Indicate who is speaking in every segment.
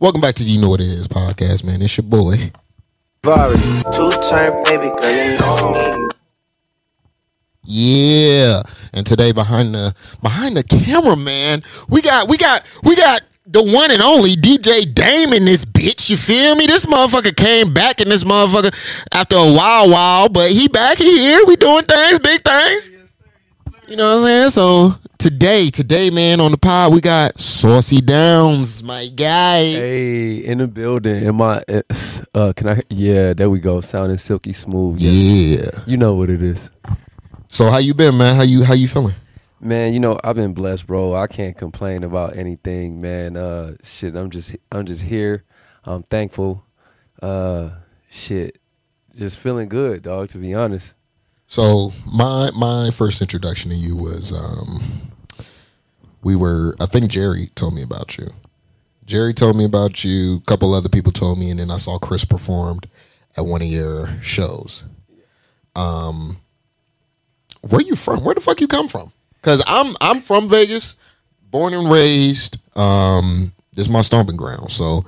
Speaker 1: Welcome back to the You Know What It Is podcast, man. It's your boy.
Speaker 2: Two turn baby girl, you know.
Speaker 1: Yeah. And today behind the behind the camera, man, we got we got we got the one and only DJ Dame in this bitch. You feel me? This motherfucker came back in this motherfucker after a while, while, but he back he here. We doing things, big things. You know what I'm saying? So today, today, man, on the pod, we got Saucey Downs, my guy.
Speaker 3: Hey, in the building. Am I? Uh, can I? Yeah, there we go. Sounding silky smooth.
Speaker 1: Yeah.
Speaker 3: You know what it is,
Speaker 1: So how you been, man? How you how you feeling?
Speaker 3: man. You know I've been blessed, bro. I can't complain about anything, man. Uh, shit. I'm just, I'm just here. I'm thankful. Uh, shit. Just feeling good, dog. To be honest.
Speaker 1: So my my first introduction to you was um we were I think Jerry told me about you. Jerry told me about you, a couple other people told me, and then I saw Chris performed at one of your shows. Um where you from? Where the fuck you come from? Cause I'm I'm from Vegas, born and raised. Um this is my stomping ground. So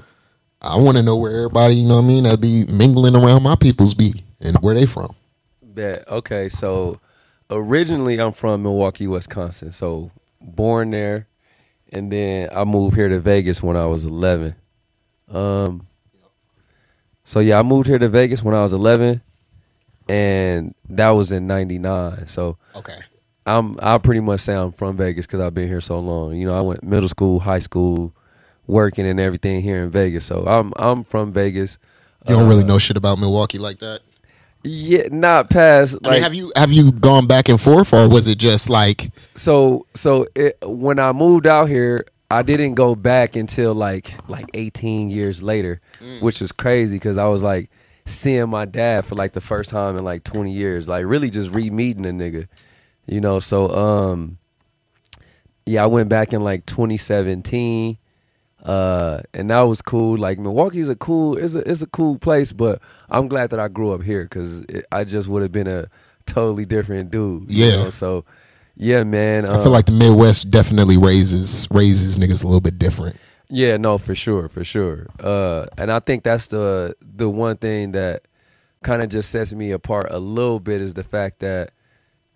Speaker 1: I want to know where everybody, you know what I mean, I'd be mingling around my peoples be and where they from.
Speaker 3: Bet. Okay, so originally I'm from Milwaukee, Wisconsin. So born there, and then I moved here to Vegas when I was 11. Um. So yeah, I moved here to Vegas when I was 11, and that was in '99. So
Speaker 1: Okay.
Speaker 3: I'm I pretty much say I'm from Vegas because I've been here so long. You know, I went middle school, high school, working and everything here in Vegas. So I'm I'm from Vegas.
Speaker 1: You don't really know shit about Milwaukee like that.
Speaker 3: Yeah, not past
Speaker 1: I
Speaker 3: like
Speaker 1: mean, have you have you gone back and forth, or was it just like
Speaker 3: so so it, when I moved out here, I didn't go back until like like 18 years later, which was crazy because I was like seeing my dad for like the first time in like 20 years, like really just re-meeting a nigga, you know. So um, yeah, I went back in like 2017, uh, and that was cool. Like Milwaukee's a cool, it's a it's a cool place, but I'm glad that I grew up here because I just would have been a totally different dude. you
Speaker 1: Yeah.
Speaker 3: know? So. Yeah, man.
Speaker 1: I feel like the Midwest definitely raises raises niggas a little bit different.
Speaker 3: Yeah, no, for sure, for sure. Uh, and I think that's the the one thing that kind of just sets me apart a little bit is the fact that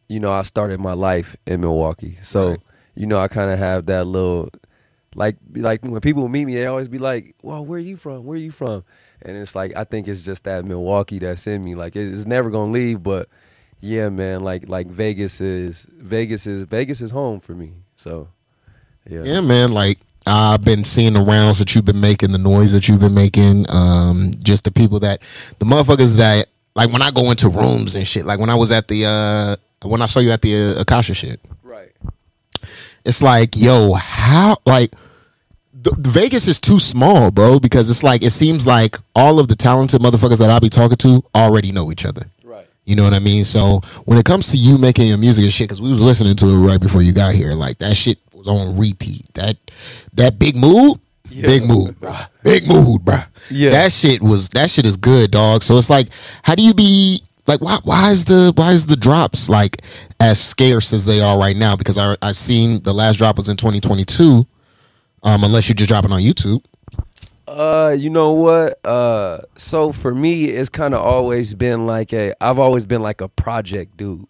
Speaker 3: you know I started my life in Milwaukee, so
Speaker 1: Right.
Speaker 3: you know I kind of have that little like like when people meet me, they always be like, "Well, where are you from? Where are you from?" And it's like I think it's just that Milwaukee that's in me. Like it's never gonna leave, but yeah, man, like like Vegas is Vegas is Vegas is home for me. So yeah,
Speaker 1: Yeah, man. Like I've been seeing the rounds that you've been making, the noise that you've been making, um, just the people that the motherfuckers that like when I go into rooms and shit. Like when I was at the uh when I saw you at the uh, Akasha shit.
Speaker 3: right.
Speaker 1: it's like, yo, how like the, the Vegas is too small, bro, because it's like it seems like all of the talented motherfuckers that I be talking to already know each other.
Speaker 3: Right.
Speaker 1: You know what I mean? So when it comes to you making your music and shit, because we was listening to it right before you got here, like that shit was on repeat. That that big mood, big mood, bruh. big mood, bruh.
Speaker 3: Yeah.
Speaker 1: that shit was that shit is good, dog. So it's like, how do you be like? Why why is the why is the drops like as scarce as they are right now? Because I I've seen the last drop was in 2022. Um, unless you're just dropping on YouTube.
Speaker 3: Uh, you know what? Uh, so for me, it's kind of always been like a. I've always been like a project dude.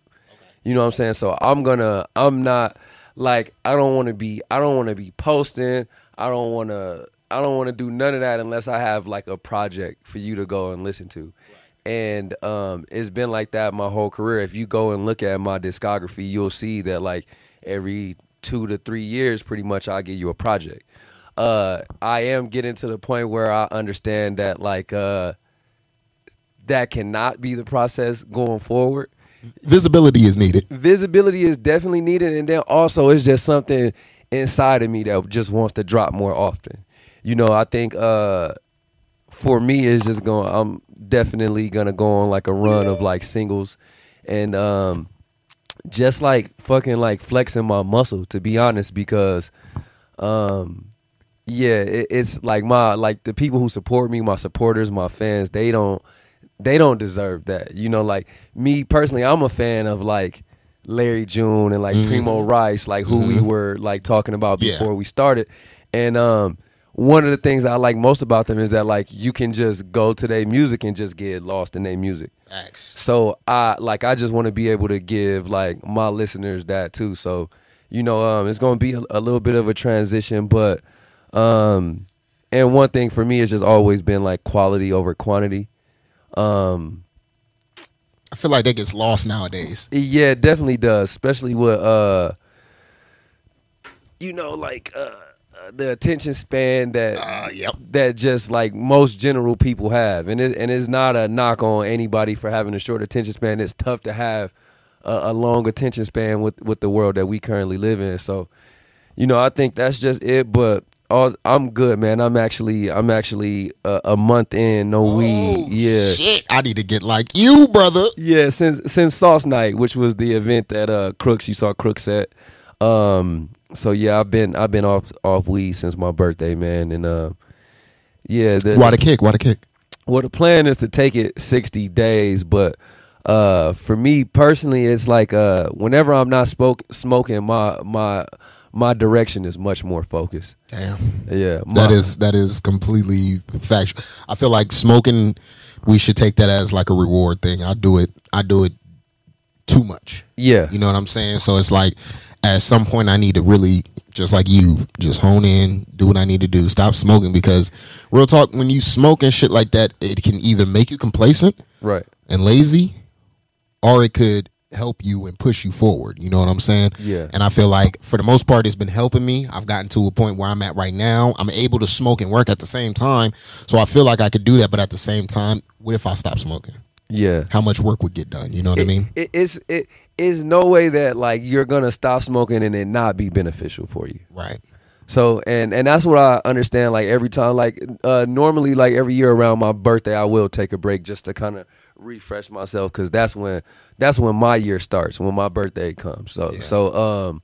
Speaker 3: You know what I'm saying? So I'm gonna. I'm not like I don't want to be. I don't want to be posting. I don't want to. I don't want to do none of that unless I have like a project for you to go and listen to. And um, it's been like that my whole career. If you go and look at my discography, you'll see that like every two to three years, pretty much, I give you a project. Uh, I am getting to the point where I understand that like uh, that cannot be the process going forward.
Speaker 1: Visibility is needed.
Speaker 3: Visibility is definitely needed, and then also it's just something inside of me that just wants to drop more often. You know, I think uh, for me it's just going. I'm definitely gonna go on like a run of like singles, and um, just like fucking like flexing my muscle to be honest, because um, yeah, it, it's like my like the people who support me, my supporters, my fans, they don't they don't deserve that. You know, like me personally, I'm a fan of like Larry June and like Premo Rice, like who we were like talking about
Speaker 1: Yeah.
Speaker 3: before we started. And um one of the things I like most about them is that like you can just go to their music and just get lost in their music. So I like I just want to be able to give like my listeners that too. So you know, um, it's going to be a, a little bit of a transition, but um, and one thing for me has just always been like quality over quantity. Um,
Speaker 1: I feel like that gets lost nowadays.
Speaker 3: yeah, it definitely does, especially with uh, you know, like uh, the attention span that
Speaker 1: Uh, yep.
Speaker 3: that just like most general people have, and it, and it's not a knock on anybody for having a short attention span. It's tough to have a, a long attention span with with the world that we currently live in. So, you know, I think that's just it. But all, I'm good, man. I'm actually I'm actually a, a month in, no weed.
Speaker 1: Oh,
Speaker 3: Yeah.
Speaker 1: Shit, I need to get like you, brother.
Speaker 3: Yeah, since since Sauce Night, which was the event that uh Crooks you saw Crooks at. Um so yeah, I've been I've been off off weed since my birthday, man. And uh yeah, the,
Speaker 1: Why the kick? Why the kick?
Speaker 3: well the plan is to take it 60 days, but uh for me personally it's like uh whenever I'm not spoke, smoking my my my direction is much more focused.
Speaker 1: Damn.
Speaker 3: Yeah.
Speaker 1: That
Speaker 3: my-
Speaker 1: is that is completely factual. I feel like smoking. We should take that as like a reward thing. I do it. I do it too much.
Speaker 3: yeah.
Speaker 1: You know what I'm saying? So it's like at some point I need to really just like you, just hone in, do what I need to do, stop smoking because real talk, when you smoke and shit like that, it can either make you complacent
Speaker 3: Right.
Speaker 1: and lazy, or it could help you and push you forward. You know what I'm saying?
Speaker 3: Yeah.
Speaker 1: And I feel like for the most part, it's been helping me. I've gotten to a point where I'm at right now. I'm able to smoke and work at the same time. So I feel like I could do that, but at the same time, what if I stop smoking?
Speaker 3: Yeah.
Speaker 1: How much work would get done? You know what I mean?
Speaker 3: it, it's it is no way that like you're gonna stop smoking and it not be beneficial for you.
Speaker 1: Right.
Speaker 3: So and and that's what I understand. Like every time, like uh, normally, like every year around my birthday, I will take a break just to kind of refresh myself because that's when that's when my year starts when my birthday comes. So
Speaker 1: Yeah.
Speaker 3: so um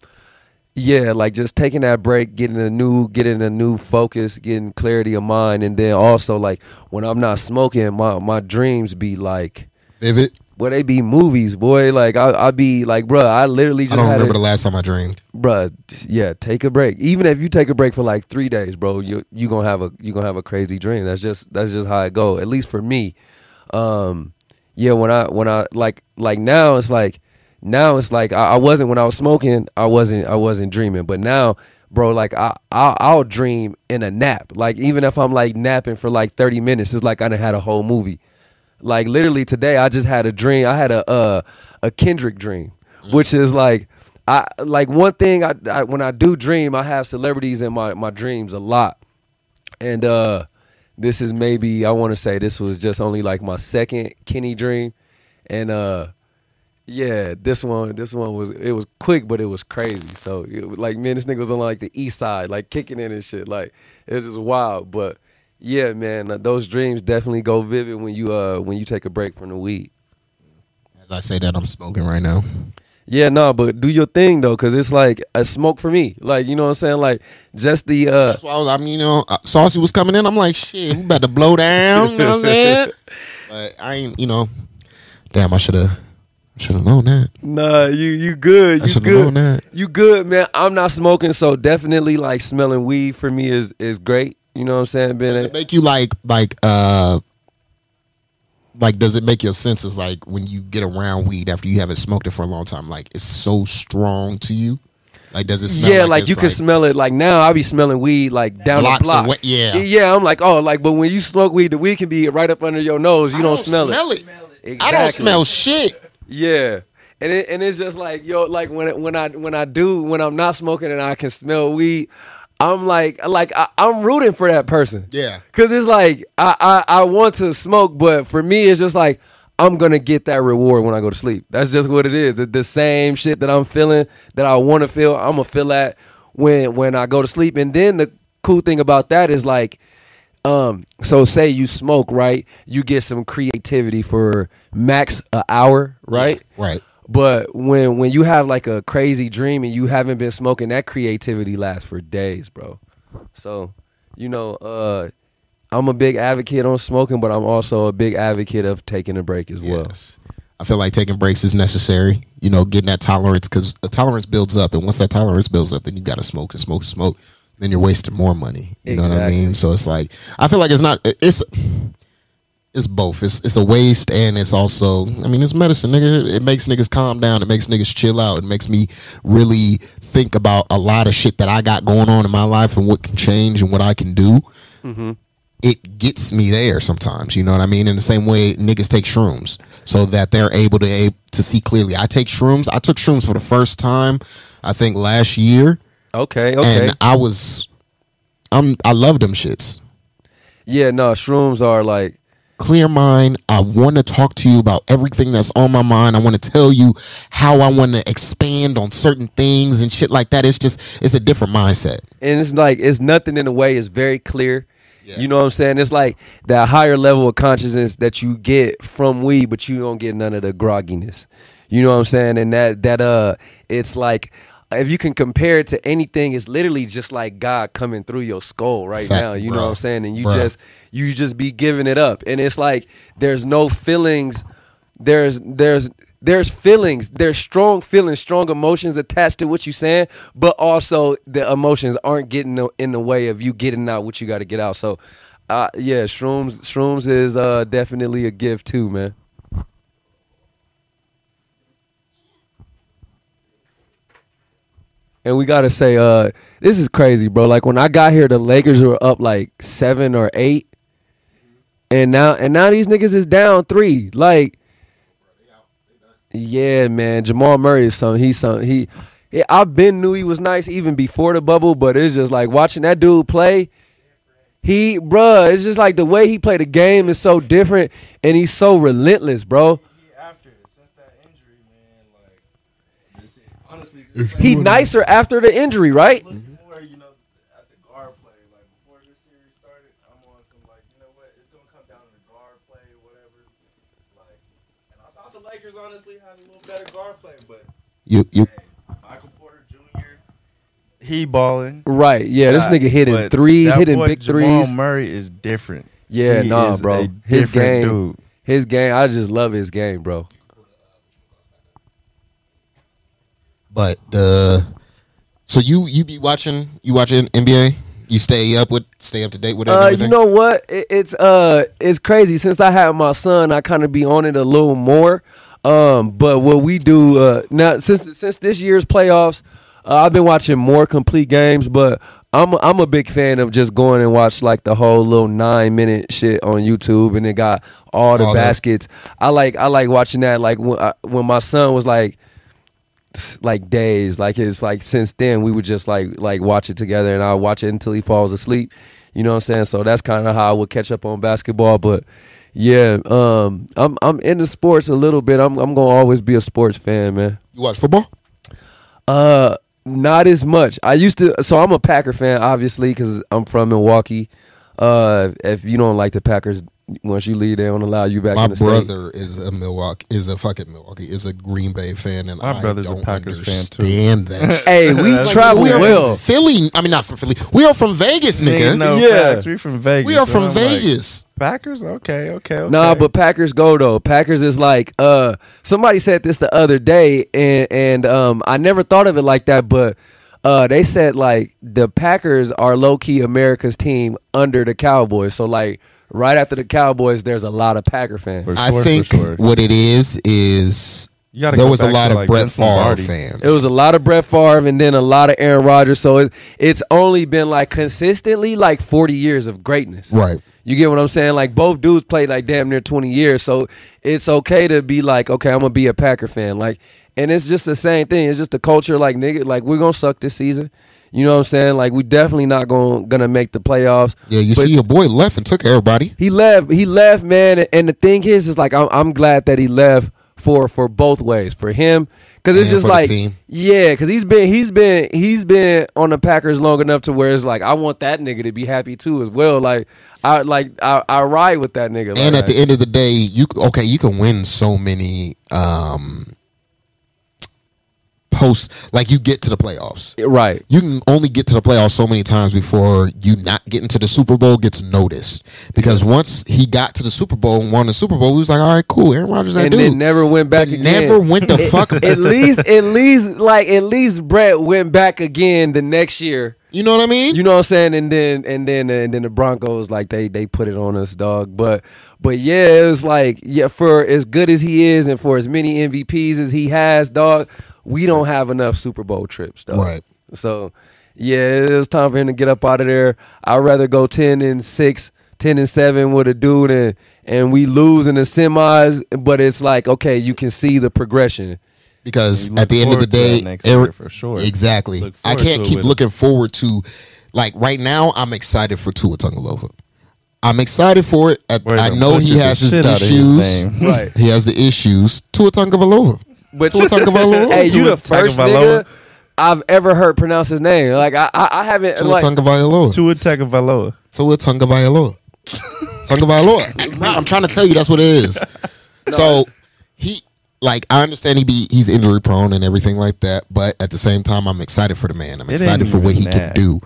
Speaker 3: yeah, like just taking that break, getting a new getting a new focus, getting clarity of mind, and then also like when I'm not smoking, my my dreams be like.
Speaker 1: Vivid.
Speaker 3: Well, they be movies, boy. Like I, I be like, bruh, I literally just
Speaker 1: I don't remember
Speaker 3: a-
Speaker 1: the last time I dreamed.
Speaker 3: bruh, yeah, take a break. Even if you take a break for like three days, bro, you you gonna have a you gonna have a crazy dream. That's just that's just how it go. At least for me, um, yeah. When I when I like like now it's like now it's like I, I wasn't when I was smoking. I wasn't I wasn't dreaming, but now. Bro, like I, I, I'll dream in a nap. Like even if I'm like napping for like 30 minutes, it's like I done had a whole movie. Like literally today, I just had a dream. I had a uh, a Kendrick dream, which is like I like one thing. I, I when I do dream, I have celebrities in my my dreams a lot, and uh, this is maybe I want to say this was just only like my second Kenny dream, and uh, yeah, this one this one was it was quick, but it was crazy. So it like man, this nigga was on like the east side, like kicking in and shit. Like it was just wild, but. Yeah, man, uh, those dreams definitely go vivid when you uh when you take a break from the weed.
Speaker 1: As I say that, I'm smoking right now.
Speaker 3: Yeah, no, but do your thing though, cause it's like a smoke for me. Like you know what I'm saying? Like just the uh
Speaker 1: That's why I was, I mean, you know, uh, Saucey was coming in. I'm like, shit, we about to blow down. You know what I'm saying? But I ain't, you know, damn, I should have, should have known that.
Speaker 3: Nah, you you good.
Speaker 1: I
Speaker 3: You good.
Speaker 1: known that.
Speaker 3: You good, man. I'm not smoking, so definitely like smelling weed for me is is great. You know what I'm saying? Being
Speaker 1: Does it make you like, like, uh, like, does it make your senses like when you get around weed after you haven't smoked it for a long time? Like, it's so strong to you. Like, does it smell?
Speaker 3: yeah, like,
Speaker 1: it's
Speaker 3: you can smell it. Like now, I be smelling weed like down the block.
Speaker 1: away- yeah.
Speaker 3: yeah. I'm like, oh, like, but when you smoke weed, the weed can be right up under your nose. You don't,
Speaker 1: don't
Speaker 3: smell,
Speaker 1: smell
Speaker 3: it.
Speaker 1: it. I don't smell shit.
Speaker 3: Yeah. And it, and it's just like yo, like when it, when I when I do when I'm not smoking and I can smell weed, I'm like like I, I'm rooting for that person.
Speaker 1: Yeah.
Speaker 3: Cause it's like I, I I want to smoke, but for me it's just like I'm gonna get that reward when I go to sleep. That's just what it is. The, the same shit that I'm feeling that I want to feel, I'm gonna feel that when when I go to sleep. And then the cool thing about that is like um so say you smoke right you get some creativity for max an hour right
Speaker 1: Right.
Speaker 3: But when when you have like a crazy dream and you haven't been smoking that creativity lasts for days bro so you know uh i'm a big advocate on smoking but i'm also a big advocate of taking a break as well
Speaker 1: Yes. I feel like taking breaks is necessary. You know, getting that tolerance because a tolerance builds up, and once that tolerance builds up, then you got to smoke and smoke and smoke. then you're wasting more money. You know what I mean? So it's like I feel like it's not it's it's both. It's it's a waste and it's also I mean it's medicine, nigga. It makes niggas calm down. It makes niggas chill out. It makes me really think about a lot of shit that I got going on in my life and what can change and what I can do. Mm-hmm. It gets me there sometimes, you know what I mean? In the same way niggas take shrooms so that they're able to to see clearly. I take shrooms. I took shrooms for the first time I think last year
Speaker 3: Okay, okay.
Speaker 1: and I was I'm I love them shits.
Speaker 3: yeah, no, shrooms are like
Speaker 1: clear mind. I want to talk to you about everything that's on my mind. I want to tell you how I want to expand on certain things and shit like that. It's just it's a different mindset.
Speaker 3: and it's like it's nothing in a way. It's very clear.
Speaker 1: Yeah.
Speaker 3: You know what I'm saying? It's like that higher level of consciousness that you get from weed, but you don't get none of the grogginess. You know what I'm saying? And that that uh, it's like if you can compare it to anything, it's literally just like God coming through your skull right
Speaker 1: Fact,
Speaker 3: now. You know what I'm saying? And you
Speaker 1: Bruh.
Speaker 3: just you just be giving it up, and it's like there's no feelings. There's there's there's feelings, there's strong feelings, strong emotions attached to what you're saying, but also the emotions aren't getting in the way of you getting out what you got to get out. So, uh, yeah, shrooms, shrooms is uh, definitely a gift too, man. And we gotta say, uh, this is crazy, bro. Like when I got here, the Lakers were up like seven or eight, and now and now these niggas is down three. Like, yeah, man, Jamal Murray is something. He's something. He, yeah, I've been knew he was nice even before the bubble, but it's just like watching that dude play. He, bruh, it's just like the way he played the game is so different, and he's so relentless, bro.
Speaker 4: after since that injury, man, like this, honestly, this
Speaker 3: He nicer after the injury, right?
Speaker 4: you know, at the guard play. Like before this series started, I'm on some like, you know what, it's gonna come down to the guard play, whatever. Like, and I thought the Lakers honestly had a little better guard play, but
Speaker 1: You you
Speaker 4: hey, Michael Porter Jr. He balling.
Speaker 3: Right. Yeah, this nigga hitting threes, hitting
Speaker 4: boy
Speaker 3: big
Speaker 4: Jamal
Speaker 3: threes.
Speaker 4: Murray is different.
Speaker 3: Yeah,
Speaker 4: He
Speaker 3: nah, bro. His game,
Speaker 4: dude.
Speaker 3: his game. I just love his game, bro.
Speaker 1: But the so you you be watching you watching NBA? You stay up with stay up to date with it
Speaker 3: Uh,
Speaker 1: everything?
Speaker 3: you know what? It, it's uh, it's crazy. Since I had my son, I kind of be on it a little more. Um, but what we do uh, now since since this year's playoffs, uh, I've been watching more complete games. But I'm I'm a big fan of just going and watch like the whole little nine minute shit on YouTube, and it got all the
Speaker 1: All that.
Speaker 3: baskets. I like I like watching that. Like when I, when my son was like like days. Like it's like since then we would just like like watch it together and I'll watch it until he falls asleep. You know what I'm saying? So that's kind of how I would catch up on basketball. But yeah, um, I'm I'm into sports a little bit. I'm I'm gonna always be a sports fan, man.
Speaker 1: You watch football?
Speaker 3: Uh, not as much. I used to. So I'm a Packer fan, obviously, because I'm from Milwaukee. Uh, if you don't like the Packers, once you leave, they don't allow you back.
Speaker 1: My
Speaker 3: in the state.
Speaker 1: brother is a Milwaukee is a fucking Milwaukee is a Green Bay fan and
Speaker 4: My
Speaker 1: I
Speaker 4: brother's a
Speaker 1: don't
Speaker 4: Packers fan, too.
Speaker 1: understand that.
Speaker 3: Hey, we
Speaker 4: Like,
Speaker 3: travel
Speaker 1: we are
Speaker 3: well.
Speaker 1: from Philly. I mean, not from Philly. We are from Vegas, nigga.
Speaker 4: Niggas know
Speaker 3: Yeah.
Speaker 4: facts. We from Vegas.
Speaker 1: we are from
Speaker 4: I'm like,
Speaker 1: Vegas.
Speaker 4: Packers? Okay, okay, okay.
Speaker 3: Nah, but Packers go though. Packers is like uh somebody said this the other day and and um I never thought of it like that, but uh they said like the Packers are low key America's team under the Cowboys. So like right after the Cowboys there's a lot of Packer fans.
Speaker 4: For
Speaker 1: I
Speaker 4: sure,
Speaker 1: think
Speaker 4: for sure.
Speaker 1: what it is is
Speaker 4: You gotta
Speaker 1: there was a
Speaker 4: back
Speaker 1: lot
Speaker 4: to,
Speaker 1: of
Speaker 4: like,
Speaker 1: Brett
Speaker 4: Vince
Speaker 1: Favre
Speaker 4: Lombardi.
Speaker 1: fans.
Speaker 3: It was a lot of Brett Favre and then a lot of Aaron Rodgers. So it, it's only been like consistently like 40 years of greatness.
Speaker 1: Right.
Speaker 3: You get what I'm saying? Like both dudes played like damn near 20 years. So it's okay to be like, okay, I'm gonna be a Packer fan. Like, and it's just the same thing. It's just the culture. Like nigga, like we're gonna suck this season. You know what I'm saying? Like we definitely not going gonna make the playoffs.
Speaker 1: yeah, you
Speaker 3: But-
Speaker 1: see your boy left and took everybody.
Speaker 3: He left. He left, man. And the thing is, is like I'm, I'm glad that he left for for both ways for him because it's just like yeah, because he's been he's been he's been on the Packers long enough to where it's like I want that nigga to be happy too as well. Like I like I, I ride with that nigga.
Speaker 1: And
Speaker 3: like,
Speaker 1: at the end of the day, you okay, you can win so many um post like you get to the playoffs.
Speaker 3: right.
Speaker 1: You can only get to the playoffs so many times before you not getting to the Super Bowl gets noticed. Because once he got to the Super Bowl and won the Super Bowl, he was like, "All right, cool, Aaron Rodgers, that
Speaker 3: And
Speaker 1: dude."
Speaker 3: then never went back again.
Speaker 1: never went the fuck.
Speaker 3: at least at least like at least Brett went back again the next year
Speaker 1: You know what I mean?
Speaker 3: You know what I'm saying? And then and then and then the Broncos like they they put it on us, dog. But but yeah, it was like yeah, for as good as he is and for as many MVPs as he has, dog, we don't have enough Super Bowl trips, though.
Speaker 1: Right.
Speaker 3: So yeah, it was time for him to get up out of there. I'd rather go ten and six, 10 and seven with a dude and and we lose in the semis, but it's like, okay, you can see the progression.
Speaker 1: because at the end of the
Speaker 5: forward to that
Speaker 1: day,
Speaker 5: next
Speaker 1: every-
Speaker 5: year for sure.
Speaker 1: Exactly. I can't keep
Speaker 5: with-
Speaker 1: looking forward to, like right now. I'm excited for Tua Tagovailoa. I'm excited for it. I
Speaker 5: I
Speaker 1: know he has his
Speaker 5: shit out of his
Speaker 1: issues.
Speaker 3: Right.
Speaker 1: He has the issues. Tua Tagovailoa.
Speaker 3: But
Speaker 1: Tua Tagovailoa.
Speaker 3: hey, you
Speaker 5: Tua
Speaker 3: the first
Speaker 5: Tagovailoa.
Speaker 3: nigga I've ever heard pronounce his name. Like I I, I haven't
Speaker 1: Tua
Speaker 3: like
Speaker 1: Tagovailoa.
Speaker 5: Tua Tagovailoa.
Speaker 1: Tua Tagovailoa. Tagovailoa. No, I'm trying to tell you that's what it is. So he like I understand he be he's injury prone and everything like that, but at the same time I'm excited for the man. I'm
Speaker 5: It
Speaker 1: excited
Speaker 5: ain't
Speaker 1: for what he
Speaker 5: even
Speaker 1: can
Speaker 5: that.
Speaker 1: do.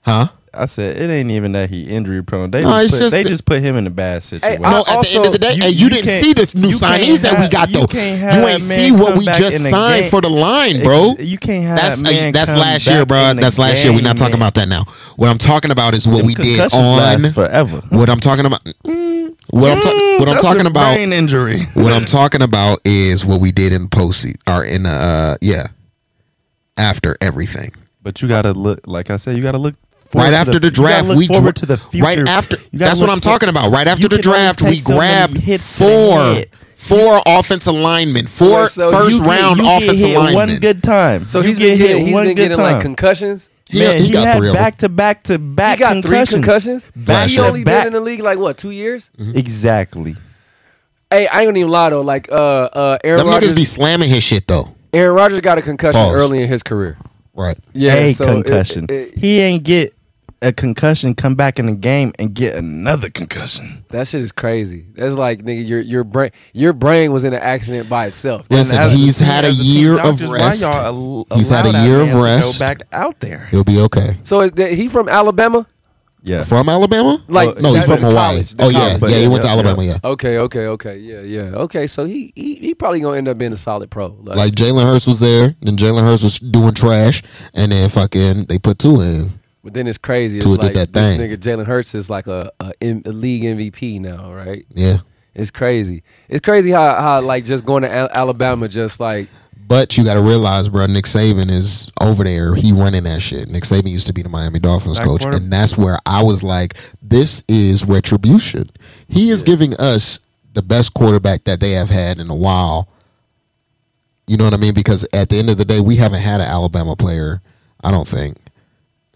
Speaker 1: Huh?
Speaker 5: I said it ain't even that he injury prone. They
Speaker 1: No,
Speaker 5: just put,
Speaker 1: just-
Speaker 5: they just put him in a bad situation.
Speaker 3: I
Speaker 1: no, at the end of the day,
Speaker 5: you-
Speaker 1: hey, you,
Speaker 5: you
Speaker 1: didn't see this new
Speaker 5: you
Speaker 1: signees that we got
Speaker 5: you
Speaker 1: though.
Speaker 5: can't
Speaker 1: You ain't see what we just signed for the line, bro.
Speaker 5: Ex- You can't have
Speaker 1: That's
Speaker 5: man
Speaker 1: that's
Speaker 5: come
Speaker 1: last year, bro. That's last year. We're not talking
Speaker 5: man.
Speaker 1: about that now. What I'm talking about is what
Speaker 5: Them
Speaker 1: we did on.
Speaker 5: last forever.
Speaker 1: What I'm talking about. Mm, what I'm, ta-
Speaker 5: Mm,
Speaker 1: what I'm talking about.
Speaker 5: brain injury.
Speaker 1: What I'm talking about is what we did in post or in uh yeah after everything.
Speaker 5: But you gotta look, like I said, you gotta look
Speaker 1: Right
Speaker 5: to
Speaker 1: after the,
Speaker 5: you gotta
Speaker 1: draft,
Speaker 5: look
Speaker 1: we
Speaker 5: forward
Speaker 1: dra-
Speaker 5: to the future.
Speaker 1: Right after, that's what I'm
Speaker 5: for-
Speaker 1: talking about. Right after the draft, we
Speaker 5: so
Speaker 1: grabbed
Speaker 5: hits
Speaker 1: four,
Speaker 5: head.
Speaker 1: four offensive linemen, four
Speaker 3: Wait, so
Speaker 1: first
Speaker 5: You get-
Speaker 1: round
Speaker 5: you get
Speaker 1: offensive
Speaker 5: hit
Speaker 1: linemen.
Speaker 5: one good time.
Speaker 3: So
Speaker 5: You
Speaker 3: he's
Speaker 5: get
Speaker 3: been getting,
Speaker 5: hit
Speaker 3: he's
Speaker 5: one
Speaker 3: been
Speaker 5: good
Speaker 3: getting like
Speaker 5: time.
Speaker 3: concussions.
Speaker 1: He,
Speaker 5: Man,
Speaker 1: he,
Speaker 5: he,
Speaker 1: got
Speaker 5: had
Speaker 1: three of them.
Speaker 5: back to back to
Speaker 3: He
Speaker 5: back
Speaker 3: got
Speaker 5: concussions.
Speaker 3: three concussions.
Speaker 1: Last
Speaker 3: he only
Speaker 5: Back-
Speaker 3: been in the league like what two years?
Speaker 5: Exactly.
Speaker 3: Hey, I ain't gonna even lie though. Like uh uh Aaron
Speaker 1: Them
Speaker 3: Rodgers,
Speaker 1: niggas be slamming his shit though.
Speaker 3: Aaron Rodgers got a concussion
Speaker 1: Pause.
Speaker 3: early in his career.
Speaker 1: Right.
Speaker 3: Yeah,
Speaker 5: a
Speaker 3: so it-
Speaker 5: concussion.
Speaker 3: it-
Speaker 5: he ain't get a concussion, come back in the game and get another concussion.
Speaker 3: that shit is crazy. That's like nigga, your your brain your brain was in an accident by itself.
Speaker 1: Listen,
Speaker 5: And as
Speaker 1: he's
Speaker 5: the-
Speaker 1: had a year
Speaker 5: team
Speaker 1: of rest.
Speaker 5: al-
Speaker 1: He's had a year of rest.
Speaker 5: Go back out there.
Speaker 1: He'll be okay.
Speaker 3: So is that, he from Alabama?
Speaker 5: Yeah.
Speaker 1: From Alabama?
Speaker 3: Like
Speaker 1: no, he's from Hawaii.
Speaker 3: college, the
Speaker 1: oh yeah,
Speaker 3: college.
Speaker 1: yeah. He went to Alabama. Yeah.
Speaker 3: Okay, okay, okay, yeah, yeah. Okay, so he he, he probably gonna end up being a solid pro. Like,
Speaker 1: Like Jalen Hurts was there, then Jalen Hurts was doing trash, and then fucking they put Tua in.
Speaker 3: But then it's crazy. It's
Speaker 1: Tua
Speaker 3: like
Speaker 1: that
Speaker 3: this
Speaker 1: thing.
Speaker 3: nigga Jalen Hurts is like a league MVP now, right?
Speaker 1: Yeah.
Speaker 3: It's crazy. It's crazy how how like just going to Al- Alabama just like
Speaker 1: But you got to realize, bro, Nick Saban is over there. He running that shit. Nick Saban used to be the Miami Dolphins
Speaker 5: Back
Speaker 1: coach,
Speaker 5: quarter-
Speaker 1: and that's where I was like, this is retribution. He is giving us the best quarterback that they have had in a while. You know what I mean? Because at the end of the day, we haven't had an Alabama player. I don't think.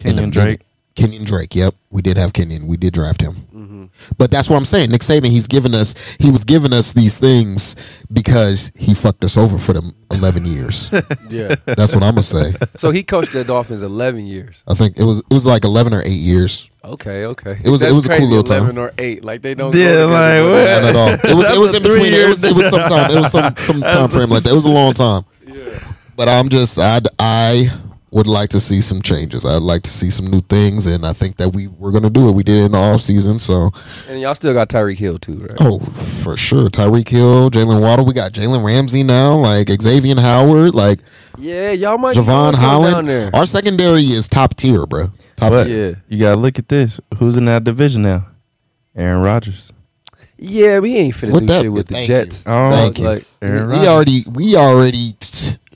Speaker 1: In
Speaker 5: Kenyan Drake.
Speaker 1: Kenyan Drake. Yep, we did have Kenyan. We did draft him.
Speaker 5: Mm-hmm.
Speaker 1: But that's what I'm saying. Nick Saban, he's given us, he was giving us these things because he fucked us over for them 11 years.
Speaker 3: yeah.
Speaker 1: That's what I'm gonna say.
Speaker 3: so he coached the Dolphins eleven years.
Speaker 1: I think it was it was like 11 or 8 years.
Speaker 3: Okay, okay.
Speaker 1: It was- it
Speaker 3: That's
Speaker 1: was a cool
Speaker 3: crazy,
Speaker 1: little time.
Speaker 3: Eleven or eight, like they don't.
Speaker 5: Yeah,
Speaker 3: go
Speaker 5: like, what?
Speaker 1: Not at all. It was it was in between. It was it was some time. It was some some time frame like that. It was a long time. Yeah. But I'm just I I would like to see some changes. I'd like to see some new things, and I think that we we're gonna do it. We did it in the off season, so
Speaker 3: And y'all still got Tyreek Hill too, right?
Speaker 1: oh for sure. Tyreek Hill, Jaylen Waddle. We got Jalen Ramsey now, like Xavier Howard, like
Speaker 3: Yeah, y'all might be doing
Speaker 1: Jevon
Speaker 3: something down
Speaker 1: Holland.
Speaker 3: there.
Speaker 1: Our secondary is top tier, bro. Top
Speaker 5: But
Speaker 1: tier.
Speaker 3: Yeah.
Speaker 5: you gotta look at this. Who's in that division now? Aaron Rodgers.
Speaker 3: Yeah, we ain't finna
Speaker 1: What
Speaker 3: do
Speaker 1: that-
Speaker 3: shit with the Jets.
Speaker 1: you.
Speaker 5: Oh,
Speaker 1: Thank you.
Speaker 3: Like,
Speaker 5: Aaron
Speaker 1: we already we already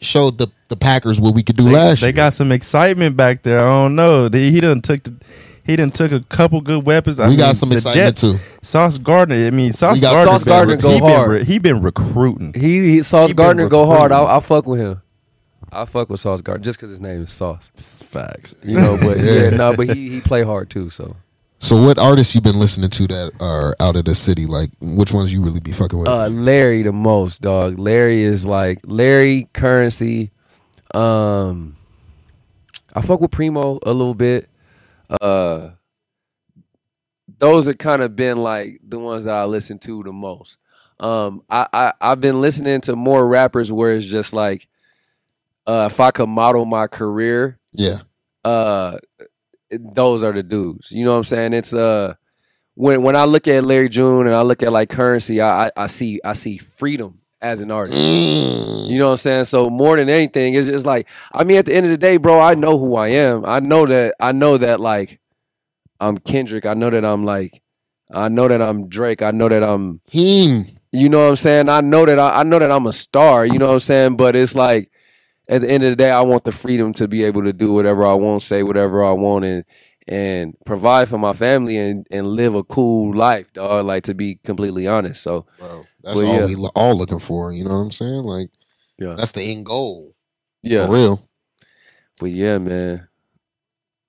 Speaker 1: showed the the Packers what we could do
Speaker 5: They,
Speaker 1: last
Speaker 5: they
Speaker 1: year.
Speaker 5: They got some excitement back there. I don't know. They, he done took the, he done took a couple good weapons. I
Speaker 1: We got
Speaker 5: mean,
Speaker 1: some
Speaker 5: the
Speaker 1: excitement,
Speaker 5: Jets-
Speaker 1: too.
Speaker 5: Sauce Gardner. I mean, Sauce Gardner.
Speaker 1: Sauce Gardner
Speaker 3: go
Speaker 5: he
Speaker 3: hard.
Speaker 5: Been re- he been recruiting.
Speaker 3: he, he Sauce
Speaker 5: He
Speaker 3: Gardner go hard. I'll, I'll fuck with him. I'll fuck with Sauce Gardner just because his name is Sauce.
Speaker 5: Facts.
Speaker 3: You know, but yeah,
Speaker 1: Yeah.
Speaker 3: no, but he he play hard too. So
Speaker 1: So, what artists you been listening to that are out of the city? Like, which ones you really be fucking with?
Speaker 3: uh, Larry the most dog. Larry is like Larry Curren$y. Um, I fuck with Premo a little bit. Uh, those have kind of been like the ones that I listen to the most. Um, I, I I've been listening to more rappers where it's just like, uh, if I could model my career,
Speaker 1: yeah,
Speaker 3: uh those are the dudes. You know what I'm saying? It's uh when when I look at Larry June and I look at like Curren$y, I I, I see I see freedom as an artist.
Speaker 1: Mm.
Speaker 3: You know what I'm saying? So more than anything, it's just like I mean, at the end of the day, bro, I know who I am. I know that I know that like I'm Kendrick. I know that I'm like I know that I'm Drake. I know that I'm
Speaker 1: Him.
Speaker 3: you know what I'm saying? I know that I, I know that I'm a star, you know what I'm saying? But it's like at the end of the day, I want the freedom to be able to do whatever I want, say whatever I want and and provide for my family and, and live a cool life, dog. Like to be completely honest. So
Speaker 1: Bro, that's all
Speaker 3: yeah.
Speaker 1: we lo- all looking for. You know what I'm saying? Like,
Speaker 3: Yeah.
Speaker 1: that's the end goal.
Speaker 3: yeah.
Speaker 1: For real.
Speaker 3: But yeah, man.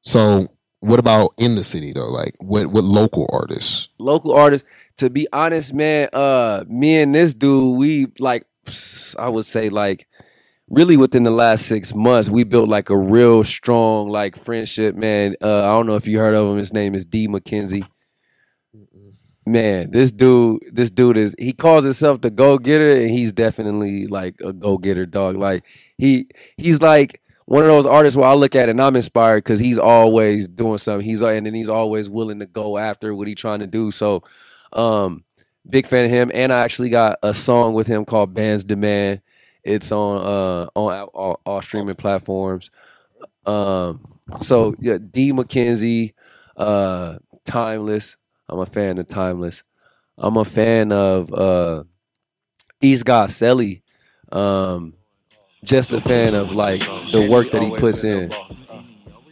Speaker 1: So, what about in the city though? Like, what what local artists?
Speaker 3: local artists. To be honest, man, uh, me and this dude, we like, I would say like, really within the last six months, we built like a real strong like friendship, man. Uh, I don't know if you heard of him. His name is D McKenzie. Man, this dude, this dude is he calls himself the go getter, and he's definitely like a go getter dog. Like he he's like one of those artists where I look at it and I'm inspired because he's always doing something. He's and then he's always willing to go after what he's trying to do. So, um, big fan of him. And I actually got a song with him called "Bands Demand." It's on uh on all, all streaming platforms. Um, so yeah, D McKenzie, uh, Timeless. I'm a fan of Timeless. I'm a fan of uh, East God Selly. Um, just a fan of like the work that he puts in.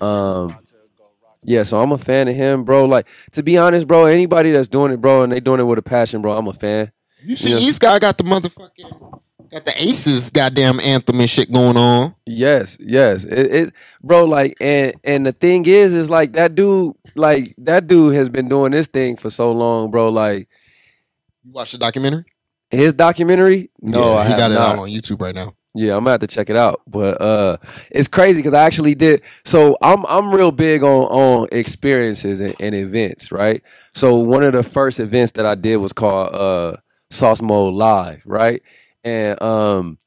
Speaker 3: Um, yeah, so I'm a fan of him, bro. Like to be honest, bro, anybody that's doing it, bro, and they doing it with a passion, bro, I'm a fan.
Speaker 1: You see,
Speaker 3: Yeah.
Speaker 1: East guy got the motherfucking got the Aces goddamn anthem and shit going on.
Speaker 3: Yes, yes. It, it bro, like and and the thing is is like that dude like that dude has been doing this thing for so long, bro. Like
Speaker 1: You watch the documentary?
Speaker 3: his documentary? No,
Speaker 1: yeah, he got it
Speaker 3: not.
Speaker 1: out on YouTube right now.
Speaker 3: Yeah, I'm gonna have to check it out. But uh it's crazy because I actually did so I'm I'm real big on on experiences and, and events, right? So one of the first events that I did was called uh Sauce Mode Live, right? And um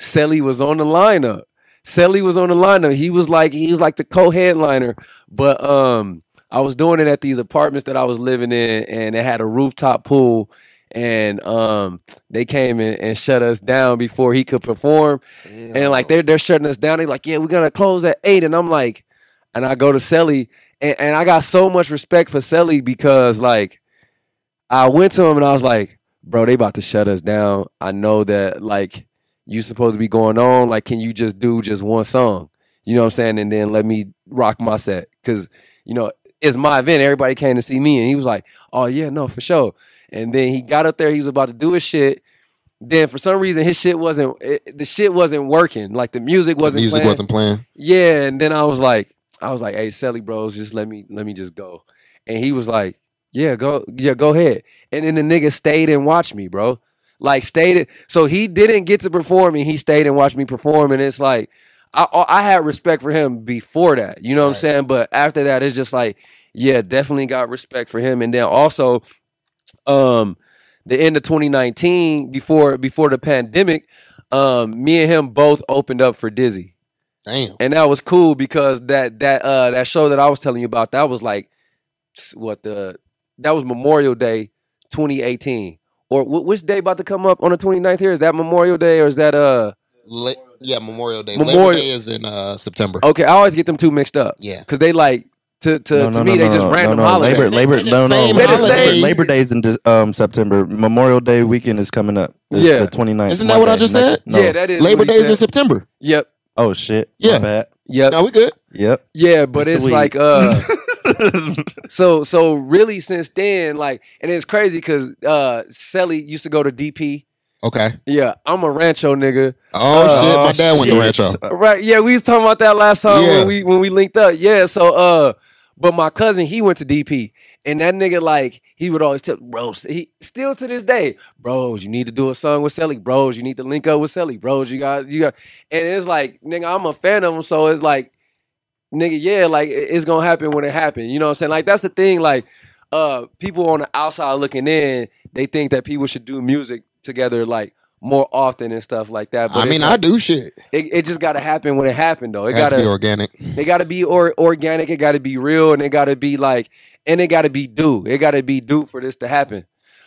Speaker 3: Selly was on the lineup. Selly was on the lineup. He was like he was like the co-headliner, but um I was doing it at these apartments that I was living in and it had a rooftop pool and um they came in and shut us down before he could perform and like they're they're shutting us down. They're like, yeah, we're gonna close at eight, and I'm like, and I go to Selly, and, and I got so much respect for Selly because like I went to him and I was like, bro, they about to shut us down. I know that like you supposed to be going on. Like, can you just do just one song? You know what I'm saying? And then let me rock my set because you know it's my event. Everybody came to see me, and he was like, oh yeah, no, for sure. And then he got up there. He was about to do his shit. Then for some reason his shit wasn't it, the shit wasn't working. Like the music wasn't
Speaker 1: music
Speaker 3: playing.
Speaker 1: wasn't playing.
Speaker 3: Yeah, and then I was like, I was like, hey, Selly bros, just let me let me just go. And he was like, Yeah, go, yeah, go ahead. And then the nigga stayed and watched me, bro. Like stayed. It. So he didn't get to perform, and he stayed and watched me perform. And it's like, I I had respect for him before that. You know what I'm saying? But after that, it's just like, yeah, definitely got respect for him. And then also, um, the end of 2019, before before the pandemic, um, me and him both opened up for Dizzy
Speaker 1: Damn.
Speaker 3: and that was cool because that that uh that show that I was telling you about that was like what the that was Memorial Day 2018 or wh- which day about to come up on the 29th here is that Memorial Day or is that uh
Speaker 1: La- yeah, Memorial Day.
Speaker 3: Memorial-
Speaker 1: Labor Day is in uh, September.
Speaker 3: okay I always get them two mixed up
Speaker 1: Yeah.
Speaker 3: because they like to to,
Speaker 5: No,
Speaker 3: to me
Speaker 5: no,
Speaker 3: they
Speaker 5: no,
Speaker 3: just
Speaker 5: no,
Speaker 3: random
Speaker 5: no, no.
Speaker 3: holidays
Speaker 5: Labor, Labor, no, no,
Speaker 1: same
Speaker 5: Labor,
Speaker 3: holiday.
Speaker 5: Labor, Labor Day is in um, September. Memorial Day weekend is coming up. It's
Speaker 3: Yeah.
Speaker 5: the 29th.
Speaker 1: Isn't that what I just
Speaker 5: Next-
Speaker 1: said?
Speaker 5: No.
Speaker 3: yeah that is
Speaker 1: Labor
Speaker 3: what
Speaker 1: Day is in. September.
Speaker 3: yep
Speaker 5: Oh shit.
Speaker 1: Yeah.
Speaker 5: My bad.
Speaker 3: yep
Speaker 1: Now we good.
Speaker 5: Yep.
Speaker 3: yeah but
Speaker 5: Mr.
Speaker 3: it's like uh so so really since then like and it's crazy because uh Selly used to go to DP
Speaker 1: Okay.
Speaker 3: yeah I'm a Rancho nigga
Speaker 1: Oh,
Speaker 3: Uh,
Speaker 1: shit, my dad went to. Rancho.
Speaker 3: Right. Yeah, we was talking about that last time
Speaker 1: Yeah.
Speaker 3: when we when we linked up. Yeah. So uh but my cousin, he went to DP. And that nigga, like, he would always tell bros, he still to this day, bros, you need to do a song with Selly. Bros, you need to link up with Selly. Bros, you got you got and it's like, nigga, I'm a fan of him. So it's like, nigga, yeah, like it's gonna happen when it happens. You know what I'm saying? Like that's the thing, like uh people on the outside looking in, they think that people should do music together like more often and stuff like that. But
Speaker 1: I mean,
Speaker 3: like-
Speaker 1: I do shit.
Speaker 3: it, it just got to happen when it happened, though. It got
Speaker 1: to be organic.
Speaker 3: it got to be or, organic. It got to be real, and it got to be like, and it got to be due. It got to be due for this to happen.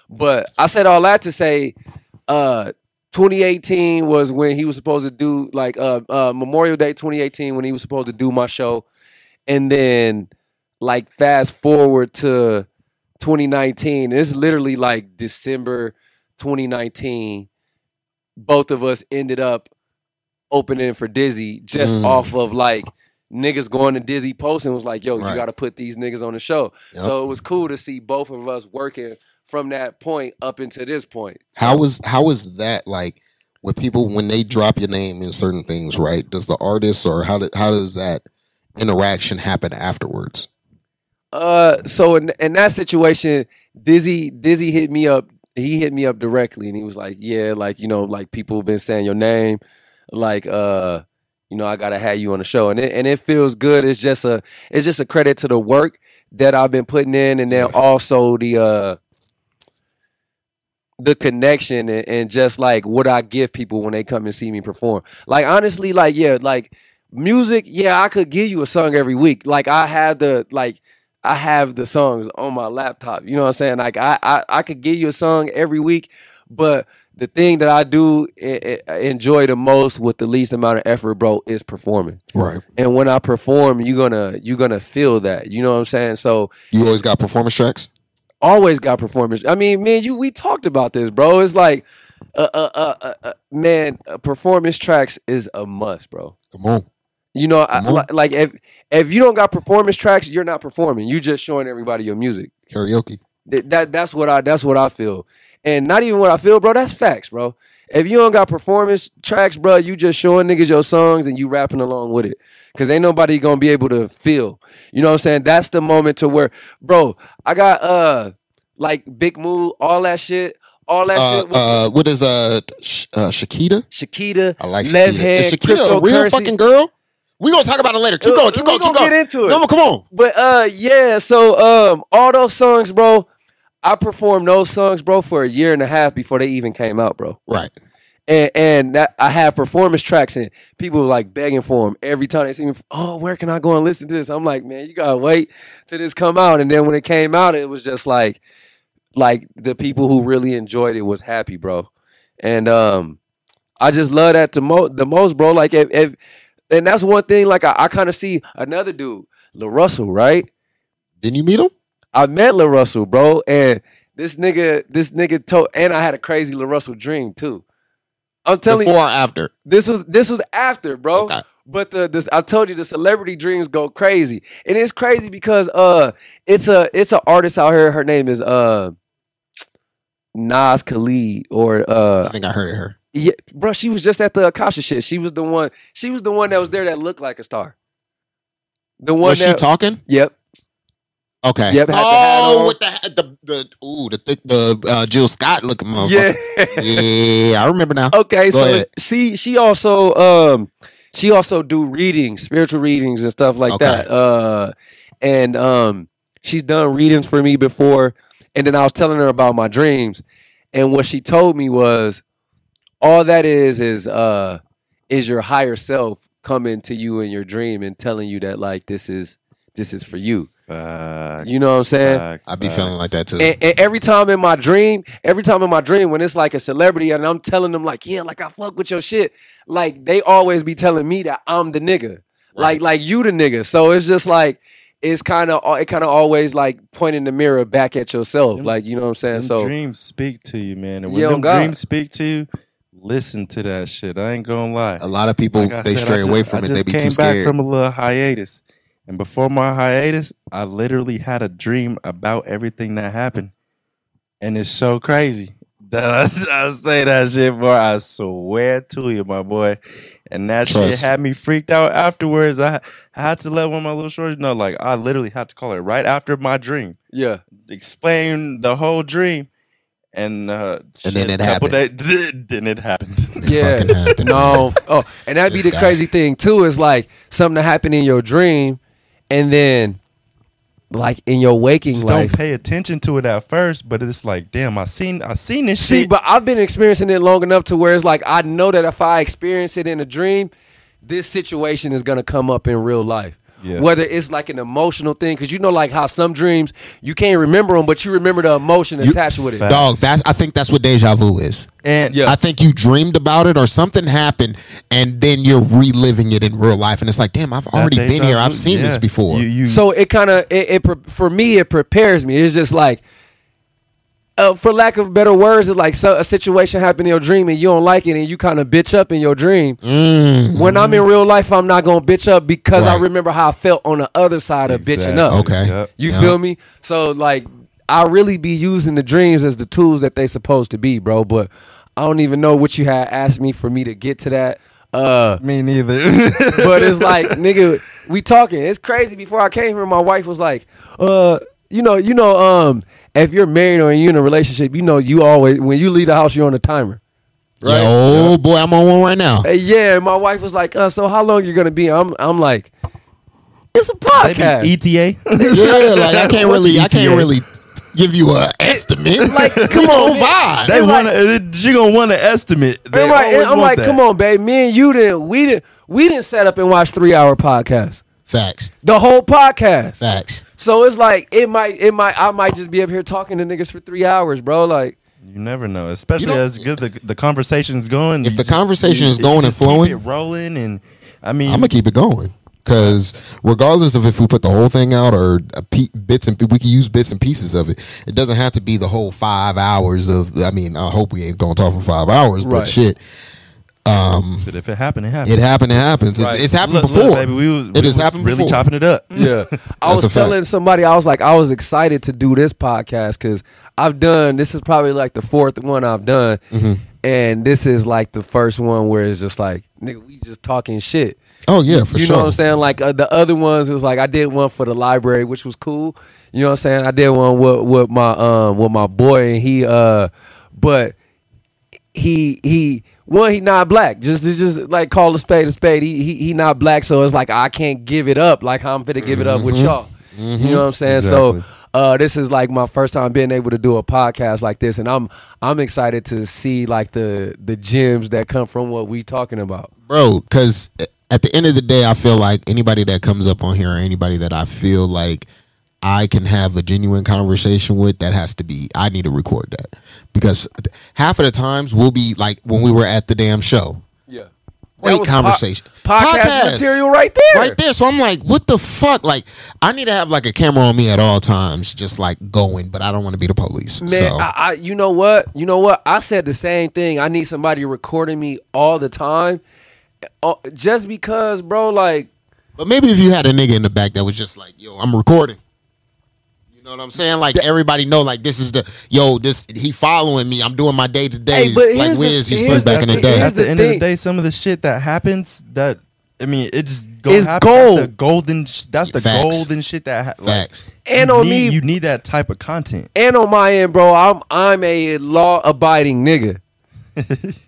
Speaker 3: But I said all that to say, uh, 2018 was when he was supposed to do like uh, uh Memorial Day 2018 when he was supposed to do my show, and then like fast forward to 2019. It's literally like December 2019. Both of us ended up opening for Dizzy just
Speaker 1: Mm.
Speaker 3: off of like niggas going to Dizzy post and was like, yo,
Speaker 1: Right.
Speaker 3: you got to put these niggas on the show.
Speaker 1: Yep.
Speaker 3: So it was cool to see both of us working from that point up into this point.
Speaker 1: How was how was that like with people when they drop your name in certain things, right? Does the artist or how do, how does that interaction happen afterwards?
Speaker 3: Uh, so in in that situation, Dizzy Dizzy hit me up. He hit me up directly, and he was like, "Yeah, like you know, like people have been saying your name, like uh, you know, I gotta have you on the show, and it and it feels good. It's just a it's just a credit to the work that I've been putting in, and then also the uh the connection and, and just like what I give people when they come and see me perform. Like honestly, like yeah, like music, yeah, I could give you a song every week. Like I have the like I have the songs on my laptop. You know what I'm saying? Like I I, I could give you a song every week, but the thing that I do e- e- enjoy the most with the least amount of effort, bro, is performing.
Speaker 1: Right.
Speaker 3: And when I perform, you're gonna you're gonna feel that. You know what I'm saying? So
Speaker 1: You always got performance tracks?
Speaker 3: Always got performance. I mean, man, you we talked about this, bro. It's like, uh, uh, uh, uh, uh man, uh, performance tracks is a must, bro.
Speaker 1: Come on.
Speaker 3: You know, I,
Speaker 1: on.
Speaker 3: like if if you don't got performance tracks, you're not performing. You just showing everybody your music.
Speaker 1: Karaoke.
Speaker 3: Th- That that's what I that's what I feel, and not even what I feel, bro. That's facts, bro. If you don't got performance tracks, bro, you just showing niggas your songs and you rapping along with it, cause ain't nobody gonna be able to feel. You know what I'm saying? That's the moment to where, bro. I got uh like Big Move, all that shit, all that
Speaker 1: Uh,
Speaker 3: shit.
Speaker 1: Uh, what is uh, Sh- uh Shakita?
Speaker 3: Shakita,
Speaker 1: I like Shakita.
Speaker 3: Head,
Speaker 1: Is Shakita a real fucking girl? We gonna talk about it later. Keep
Speaker 3: Uh,
Speaker 1: going. Keep going. Keep going.
Speaker 3: get into it.
Speaker 1: No, come on.
Speaker 3: But uh yeah, so um all those songs, bro, I performed those songs, bro, for a year and a half before they even came out, bro.
Speaker 1: Right.
Speaker 3: And and that, I have performance tracks and people were like begging for them every time they see me. Oh, where can I go and listen to this? I'm like, man, you gotta wait till this come out. And then when it came out, it was just like, like the people who really enjoyed it was happy, bro. And um, I just love that the most, the most, bro. Like if, if and that's one thing. Like I, I kind of see another dude, LaRussell, right?
Speaker 1: Didn't you meet him?
Speaker 3: I met LaRussell, bro, and this nigga, this nigga told, and I had a crazy LaRussell dream too. I'm telling
Speaker 1: Before
Speaker 3: you, before
Speaker 1: or after?
Speaker 3: this was this was after, bro.
Speaker 1: Okay.
Speaker 3: But the this I told you the celebrity dreams go crazy, and it's crazy because uh, it's a it's an artist out here. Her name is uh, Nas Khalid or uh, I
Speaker 1: think I heard of her.
Speaker 3: yeah, bro. She was just at the Akasha shit. She was the one. She was the one that was there that looked like a star. The one
Speaker 1: Was she
Speaker 3: that
Speaker 1: talking?
Speaker 3: yep.
Speaker 1: Okay.
Speaker 3: Yep, had the hat
Speaker 1: oh, with the the the ooh the thick the uh, Jill Scott looking motherfucker.
Speaker 3: Yeah.
Speaker 1: Yeah, I remember now.
Speaker 3: Okay,
Speaker 1: Go
Speaker 3: so
Speaker 1: ahead.
Speaker 3: she she also um she also do readings, spiritual readings and stuff like
Speaker 1: Okay.
Speaker 3: that. Uh and um she's done readings for me before and then I was telling her about my dreams and what she told me was all that is is uh is your higher self coming to you in your dream and telling you that like this is this is for you.
Speaker 5: Facts,
Speaker 3: You know what I'm saying?
Speaker 5: facts,
Speaker 1: I be feeling like that too.
Speaker 3: And, and every time in my dream, every time in my dream, when it's like a celebrity and I'm telling them like, yeah, like I fuck with your shit, like they always be telling me that I'm the nigga, like like you the nigga. So it's just like it's kind of uh, it kind of always like pointing the mirror back at yourself,
Speaker 5: Them-
Speaker 3: like you know what I'm saying. So
Speaker 5: dreams speak to you, man. And when
Speaker 3: Yeah,
Speaker 5: them
Speaker 3: God.
Speaker 5: dreams speak to you, listen to that shit. I ain't gonna lie.
Speaker 1: a lot of people
Speaker 5: Like
Speaker 1: they
Speaker 5: said,
Speaker 1: stray
Speaker 5: I
Speaker 1: away from
Speaker 5: I
Speaker 1: it. They be
Speaker 5: came
Speaker 1: too scared.
Speaker 5: back from a little hiatus, and before my hiatus, I literally had a dream about everything that happened, and it's so crazy that I, I say that shit, boy. I swear to you, my boy. And that shit had me freaked out afterwards. I, I had to let one of my little shorties know, like I literally had to call her right after my dream
Speaker 3: yeah,
Speaker 5: explain the whole dream, and uh,
Speaker 1: And then it happened.
Speaker 5: days- then it happened.
Speaker 3: yeah,
Speaker 1: fucking happened,
Speaker 3: no, oh, and that'd be
Speaker 1: This
Speaker 3: the
Speaker 1: guy.
Speaker 3: crazy thing too is like something that happened in your dream, and then like in your waking
Speaker 5: Just
Speaker 3: life.
Speaker 5: don't pay attention to it at first, but it's like, damn, I seen, I seen this
Speaker 3: See,
Speaker 5: shit.
Speaker 3: but I've been experiencing it long enough to where it's like I know that if I experience it in a dream, this situation is gonna come up in real life.
Speaker 5: Yeah.
Speaker 3: Whether it's like an emotional thing, because you know, like how some dreams you can't remember them, but you remember the emotion
Speaker 1: You-
Speaker 3: attached with it.
Speaker 5: Fact.
Speaker 1: Dog, that's I think that's what deja vu is.
Speaker 5: And
Speaker 3: Yeah.
Speaker 1: I think you dreamed about it or something happened, and then you're reliving it in real life, and it's like, damn, I've already been
Speaker 5: deja
Speaker 1: here. I've
Speaker 5: vu,
Speaker 1: seen this before.
Speaker 5: You, you,
Speaker 3: So it kind of it, it for me it prepares me. It's just like, uh, for lack of better words, it's like so, a situation happened in your dream and you don't like it and you kind of bitch up in your dream. When I'm in real life, I'm not gonna bitch up because I remember how I felt on the other side of bitching up.
Speaker 1: Okay.
Speaker 5: Yep.
Speaker 3: You
Speaker 1: Yeah.
Speaker 3: feel me? So like, I really be using the dreams as the tools that they supposed to be, bro. But I don't even know what you had asked me for me to get to that. Uh,
Speaker 5: me neither.
Speaker 3: but it's like, nigga, we talking. It's crazy. Before I came here, my wife was like, uh, you know, you know, um, if you're married or you're in a relationship, you know, you always when you leave the house, you're on a timer.
Speaker 1: Right. Oh boy, I'm on one right now.
Speaker 3: Hey, yeah, my wife was like, uh, so how long you gonna be? I'm, I'm like, it's a podcast.
Speaker 5: ETA.
Speaker 1: Yeah, like I can't really, I can't really give you an estimate.
Speaker 3: like, come on,
Speaker 1: don't vibe.
Speaker 5: They
Speaker 3: It's
Speaker 5: want
Speaker 3: like-
Speaker 5: to. She gonna want an estimate. They
Speaker 3: right, and I'm
Speaker 5: want
Speaker 3: like,
Speaker 5: that.
Speaker 3: come on, babe. Me and you didn't, we didn't, we didn't set up and watch three hour podcast.
Speaker 1: Facts,
Speaker 3: The whole podcast.
Speaker 1: facts.
Speaker 3: So it's like it might, it might, I might just be up here talking to niggas for three hours, bro. Like,
Speaker 5: You never know, especially as good the the conversation's going.
Speaker 1: If the
Speaker 5: just-
Speaker 1: conversation
Speaker 5: you-
Speaker 1: is going and
Speaker 5: just keep
Speaker 1: flowing-
Speaker 5: it rolling, and I mean,
Speaker 1: I'm gonna keep it going because regardless of if we put the whole thing out or a pe- bits and we can use bits and pieces of it. It doesn't have to be the whole five hours of. I mean, I hope we ain't gonna talk for five hours,
Speaker 3: Right.
Speaker 1: but shit,
Speaker 5: shit, if it happened, it happened.
Speaker 1: it happened. It happens.
Speaker 3: Right.
Speaker 1: It's, it's happened
Speaker 5: Look,
Speaker 1: before.
Speaker 5: look, baby, we was,
Speaker 1: it
Speaker 5: we
Speaker 1: has
Speaker 5: was
Speaker 1: happened
Speaker 5: really
Speaker 1: before.
Speaker 5: chopping it up.
Speaker 3: Yeah, I was
Speaker 1: a fact.
Speaker 3: telling somebody I was like I was excited to do this podcast because I've done this is probably like the fourth one I've done,
Speaker 1: Mm-hmm.
Speaker 3: and this is like the first one where it's just like nigga we just talking shit.
Speaker 1: Oh yeah, for
Speaker 3: you
Speaker 1: sure.
Speaker 3: know what I'm saying? Like uh, the other ones, it was like I did one for the library, which was cool. You know what I'm saying? I did one with with my um with my boy, and he uh, but he he one he not black. Just just like call a spade a spade. He he he not black, so it's like I can't give it up like how I'm finna give it up with y'all. You know what I'm saying? So uh, this is like my first time being able to do a podcast like this, and I'm I'm excited to see like the the gems that come from what we talking about.
Speaker 1: bro because at the end of the day i feel like anybody that comes up on here or anybody that i feel like i can have a genuine conversation with that has to be i need to record that because half of the times we'll be like when we were at the damn show
Speaker 3: Yeah.
Speaker 1: great conversation
Speaker 3: podcast material right there.
Speaker 1: right there so i'm like what the fuck like i need to have like a camera on me at all times just like going but i don't want to be the police
Speaker 3: Man,
Speaker 1: so
Speaker 3: I, I, you know what? You know what? I said the same thing. I need somebody recording me all the time, uh, just because, bro. Like,
Speaker 1: But maybe if you had a nigga in the back that was just like, yo, I'm recording. You know what I'm saying? Like everybody know, like this is the yo, this he following me. I'm doing my day to days
Speaker 3: but
Speaker 1: like
Speaker 3: here's the-
Speaker 1: Wiz used to
Speaker 3: here's
Speaker 1: do back in the
Speaker 3: the-
Speaker 1: day.
Speaker 5: At the,
Speaker 3: the
Speaker 5: end of the day, some of the shit that happens that I mean, it just go
Speaker 3: It's
Speaker 5: happen.
Speaker 3: gold.
Speaker 5: That's the golden. sh- That's the
Speaker 1: Facts.
Speaker 5: golden shit that ha- like,
Speaker 1: Facts.
Speaker 3: and on
Speaker 5: need,
Speaker 3: me,
Speaker 5: you need that type of content.
Speaker 3: and on my end, bro. I'm I'm a law abiding nigga.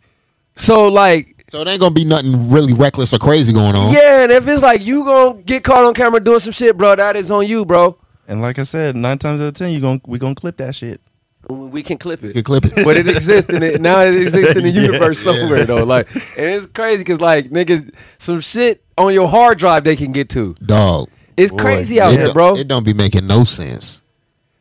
Speaker 3: so like,
Speaker 1: So it ain't gonna be nothing really reckless or crazy going on.
Speaker 3: yeah, and if it's like you gonna get caught on camera doing some shit, bro, that is on you, bro.
Speaker 5: And like I said, nine times out of ten, you going we gonna clip that shit.
Speaker 3: We can clip
Speaker 1: You
Speaker 3: it.
Speaker 1: can clip it.
Speaker 3: but it exists in it now. It exists in the
Speaker 5: Yeah,
Speaker 3: universe
Speaker 1: yeah.
Speaker 3: somewhere though. Like, and it's crazy because like niggas, some shit on your hard drive they can get to.
Speaker 1: Dog.
Speaker 3: It's
Speaker 5: Boy,
Speaker 3: crazy out here, bro.
Speaker 1: It don't be making no sense.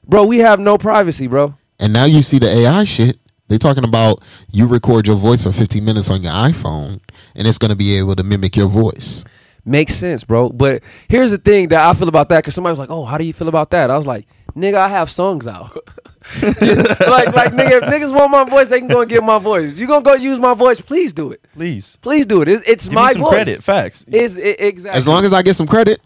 Speaker 3: Bro, we have no privacy, bro.
Speaker 1: And now you see the AI shit. They talking about you record your voice for 15 minutes on your iPhone, and it's gonna be able to mimic your voice.
Speaker 3: Makes sense, bro. But here's the thing that I feel about that because somebody was like, "Oh, how do you feel about that?" I was like, "Nigga, I have songs out." like, like, nigga, if niggas want my voice, they can go and get my voice. You gonna go use my voice? Please do it.
Speaker 5: Please
Speaker 3: Please do it. It's, it's
Speaker 5: give
Speaker 3: my
Speaker 5: me some
Speaker 3: voice.
Speaker 5: credit. Facts.
Speaker 3: It's it, exactly
Speaker 1: As long as I get some credit,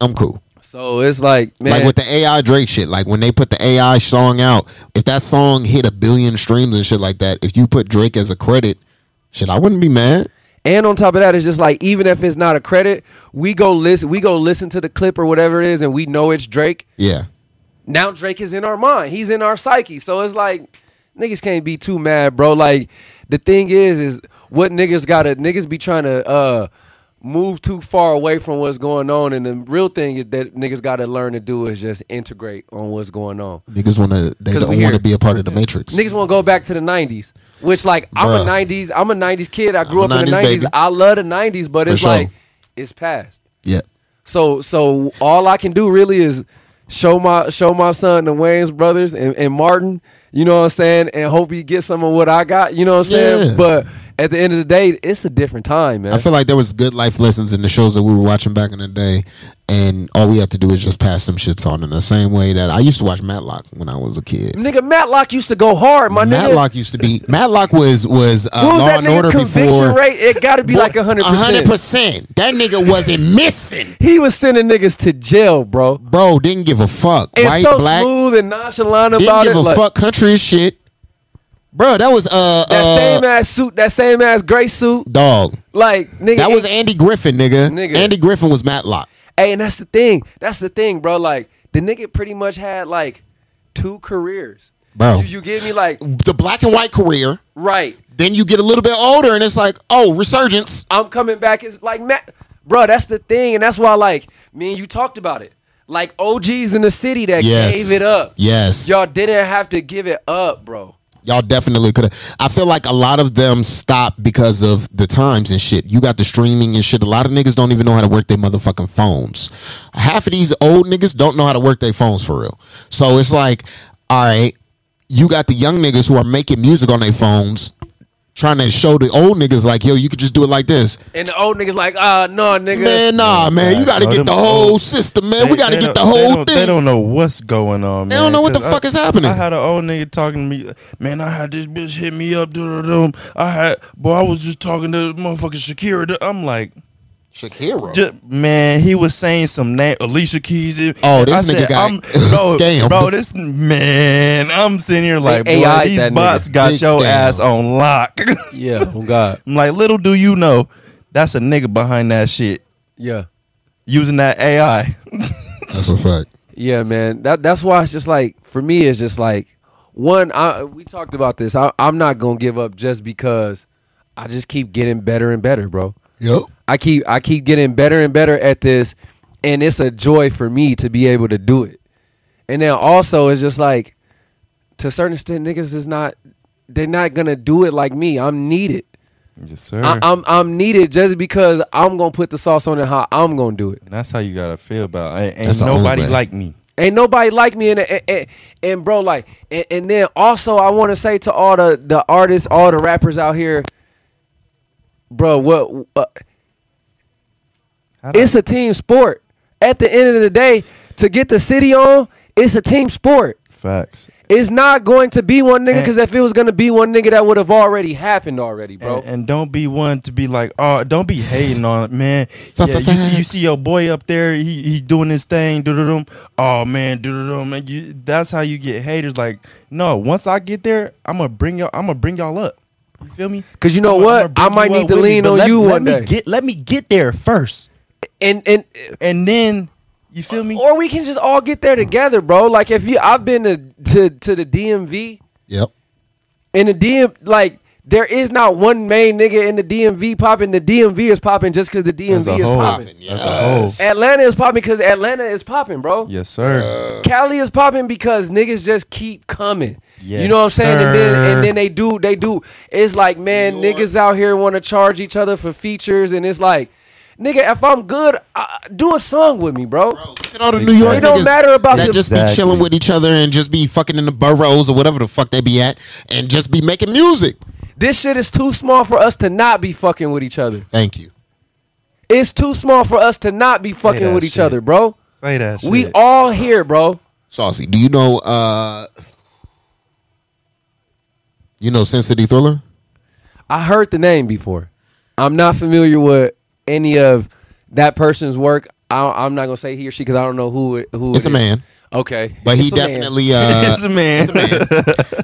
Speaker 1: I'm cool.
Speaker 3: so it's like man,
Speaker 1: Like with the AI Drake shit, like when they put the AI song out, if that song hit a billion streams and shit like that, if you put Drake as a credit, shit, I wouldn't be mad.
Speaker 3: And on top of that, it's just like even if it's not a credit, we go listen, we go listen to the clip or whatever it is, and we know it's Drake.
Speaker 1: Yeah.
Speaker 3: Now Drake is in our mind. He's in our psyche. So it's like niggas can't be too mad, bro. Like the thing is, is what niggas gotta niggas be trying to uh move too far away from what's going on. And the real thing is that niggas gotta learn to do is just integrate on what's going on.
Speaker 1: Niggas wanna they
Speaker 3: 'Cause
Speaker 1: don't wanna be a part of the matrix.
Speaker 3: Niggas want to go back to the '90s, which like I'm
Speaker 1: Bruh.
Speaker 3: a '90s, I'm a '90s kid. I grew
Speaker 1: I'm
Speaker 3: up in the
Speaker 1: 90s
Speaker 3: '90s.
Speaker 1: baby.
Speaker 3: I love the '90s, but
Speaker 1: For
Speaker 3: it's
Speaker 1: sure.
Speaker 3: like it's past.
Speaker 1: Yeah.
Speaker 3: So so all I can do really is show my show my son the Wayans brothers and, and Martin, you know what I'm saying, and hope he gets some of what I got, you know what I'm saying?
Speaker 1: Yeah.
Speaker 3: But at the end of the day, it's a different time, man.
Speaker 1: I feel like there was good life lessons in the shows that we were watching back in the day, and all we have to do is just pass some shits on in the same way that I used to watch Matlock when I was a kid.
Speaker 3: nigga, Matlock used to go hard, my nigga.
Speaker 1: Matlock used to be Matlock was was uh, Law
Speaker 3: that
Speaker 1: and
Speaker 3: nigga
Speaker 1: Order
Speaker 3: conviction
Speaker 1: before.
Speaker 3: rate? It got to be like hundred
Speaker 1: hundred
Speaker 3: percent.
Speaker 1: That nigga wasn't missing,
Speaker 3: He was sending niggas to jail, bro.
Speaker 1: bro. Didn't give a fuck.
Speaker 3: And
Speaker 1: White,
Speaker 3: so
Speaker 1: black,
Speaker 3: smooth and nonchalant about it.
Speaker 1: didn't
Speaker 3: about
Speaker 1: give
Speaker 3: it.
Speaker 1: a
Speaker 3: like,
Speaker 1: fuck. Country shit, bro. That was uh,
Speaker 3: That
Speaker 1: uh
Speaker 3: same ass suit, that same ass gray suit,
Speaker 1: dog.
Speaker 3: like nigga.
Speaker 1: That was Andy Griffin, nigga.
Speaker 3: Nigga.
Speaker 1: Andy Griffin was Matlock.
Speaker 3: Hey, and that's the thing. That's the thing, bro. Like the nigga pretty much had like two careers.
Speaker 1: Bro.
Speaker 3: you, you get me like
Speaker 1: The black and white career.
Speaker 3: right.
Speaker 1: Then you get a little bit older, and it's like, oh, resurgence.
Speaker 3: I'm coming back. It's like Matt, bro. That's the thing, and that's why like me and you talked about it. Like OGs in the city that
Speaker 1: Yes.
Speaker 3: gave it up.
Speaker 1: Yes.
Speaker 3: Y'all didn't have to give it up, bro.
Speaker 1: Y'all definitely could have. I feel like a lot of them stopped because of the times and shit. You got the streaming and shit. A lot of niggas don't even know how to work their motherfucking phones. Half of these old niggas don't know how to work their phones for real. So it's like, all right, you got the young niggas who are making music on their phones, trying to show the old niggas like, yo, you could just do it like this.
Speaker 3: And the old niggas like, ah, no, nigga.
Speaker 1: Man, nah, man, you got to get the whole system, man. we got to get the
Speaker 5: don't- they
Speaker 1: whole thing.
Speaker 5: They don't know what's going on. Man.
Speaker 1: They don't know what the
Speaker 5: 'cause
Speaker 1: fuck
Speaker 5: I-
Speaker 1: is happening.
Speaker 5: I had an old nigga talking to me. Man, I had this bitch hit me up. doo-doo-doo. I had, boy, I was just talking to motherfucking Shakira. I'm like,
Speaker 1: Shakira.
Speaker 5: just, man, he was saying some name, Alicia Keys.
Speaker 1: Oh, this
Speaker 5: I
Speaker 1: nigga
Speaker 5: said,
Speaker 1: got
Speaker 5: I'm, bro,
Speaker 1: scammed.
Speaker 5: Bro, this man, I'm sitting here like,
Speaker 3: They
Speaker 5: boy,
Speaker 3: AI'd
Speaker 5: these
Speaker 3: that nigga.
Speaker 5: bots got
Speaker 1: Big
Speaker 5: your
Speaker 1: scam.
Speaker 5: ass on lock.
Speaker 3: Yeah, oh God.
Speaker 5: I'm like, little do you know, that's a nigga behind that shit
Speaker 3: Yeah.
Speaker 5: using that AI.
Speaker 1: That's a fact.
Speaker 3: Yeah, man. That that's why it's just like for me, it's just like one. I we talked about this. I, I'm not gonna give up just because I just keep getting better and better, bro.
Speaker 1: Yep.
Speaker 3: I keep I keep getting better and better at this, and it's a joy for me to be able to do it. And then also, it's just like to a certain extent, niggas is not they're not gonna do it like me. I'm needed.
Speaker 5: Yes, sir.
Speaker 3: I, I'm I'm needed just because I'm gonna put the sauce on it how I'm gonna do it.
Speaker 5: And that's how you gotta feel about. Ain't, ain't
Speaker 1: That's the only
Speaker 5: nobody like me.
Speaker 3: Ain't nobody like me, and and, and, and bro, like, and, and then also I want to say to all the the artists, all the rappers out here, bro, what? Uh, it's a team sport. At the end of the day, to get the city on, it's a team sport.
Speaker 5: facts,
Speaker 3: It's not going to be one nigga because if it was going to be one nigga, that would have already happened already, bro.
Speaker 5: and, and don't be one to be like, oh, don't be hating on it, man. Yeah, you, see, you see your boy up there, he he doing his thing, doo-doo-doo. Oh man, man. You, that's how you get haters. Like, no, once I get there, I'm gonna bring y'all. I'm gonna bring y'all up. You feel me?
Speaker 3: Because you know
Speaker 5: I'ma-
Speaker 3: what?
Speaker 5: I'ma
Speaker 3: I might need to
Speaker 5: with me,
Speaker 3: lean on
Speaker 5: let-
Speaker 3: you
Speaker 5: let
Speaker 3: one
Speaker 5: me
Speaker 3: day.
Speaker 5: Get, let me get there first,
Speaker 3: And and
Speaker 5: and then you feel me?
Speaker 3: or we can just all get there together, bro. Like if you, I've been to to, to the DMV.
Speaker 1: Yep.
Speaker 3: In the DM, like there is not one main nigga in the DMV popping. The DMV is popping just because the
Speaker 5: As a
Speaker 3: DMV is
Speaker 5: whole,
Speaker 3: popping.
Speaker 5: as a whole.
Speaker 1: Yes.
Speaker 3: Atlanta is popping because Atlanta is popping, bro.
Speaker 5: Yes, sir.
Speaker 3: Uh, Cali is popping because niggas just keep coming. You know what I'm saying? And then and then they do they do. It's like man,
Speaker 1: New York.
Speaker 3: niggas out here want to charge each other for features, and it's like, nigga, if I'm good, uh, do a song with me, bro.
Speaker 1: Look at all the New York
Speaker 3: It don't
Speaker 1: niggas
Speaker 3: matter about
Speaker 1: that
Speaker 3: the-
Speaker 1: just be
Speaker 5: Exactly.
Speaker 1: chilling with each other and just be fucking in the boroughs or whatever the fuck they be at and just be making music.
Speaker 3: This shit is too small for us to not be fucking with each other.
Speaker 1: Thank you.
Speaker 3: It's too small for us to not be fucking
Speaker 5: that
Speaker 3: with each other, bro.
Speaker 5: Say that. Shit.
Speaker 3: We all here, bro.
Speaker 1: Saucey, do you know uh you know Sin City Thriller?
Speaker 3: I heard the name before. I'm not familiar with any of that person's work. I, I'm not gonna say he or she because I don't know who it, who.
Speaker 1: It's
Speaker 3: it
Speaker 1: a
Speaker 3: is.
Speaker 1: man.
Speaker 3: Okay,
Speaker 1: But he
Speaker 3: It's a man.
Speaker 1: definitely uh
Speaker 5: it's a man.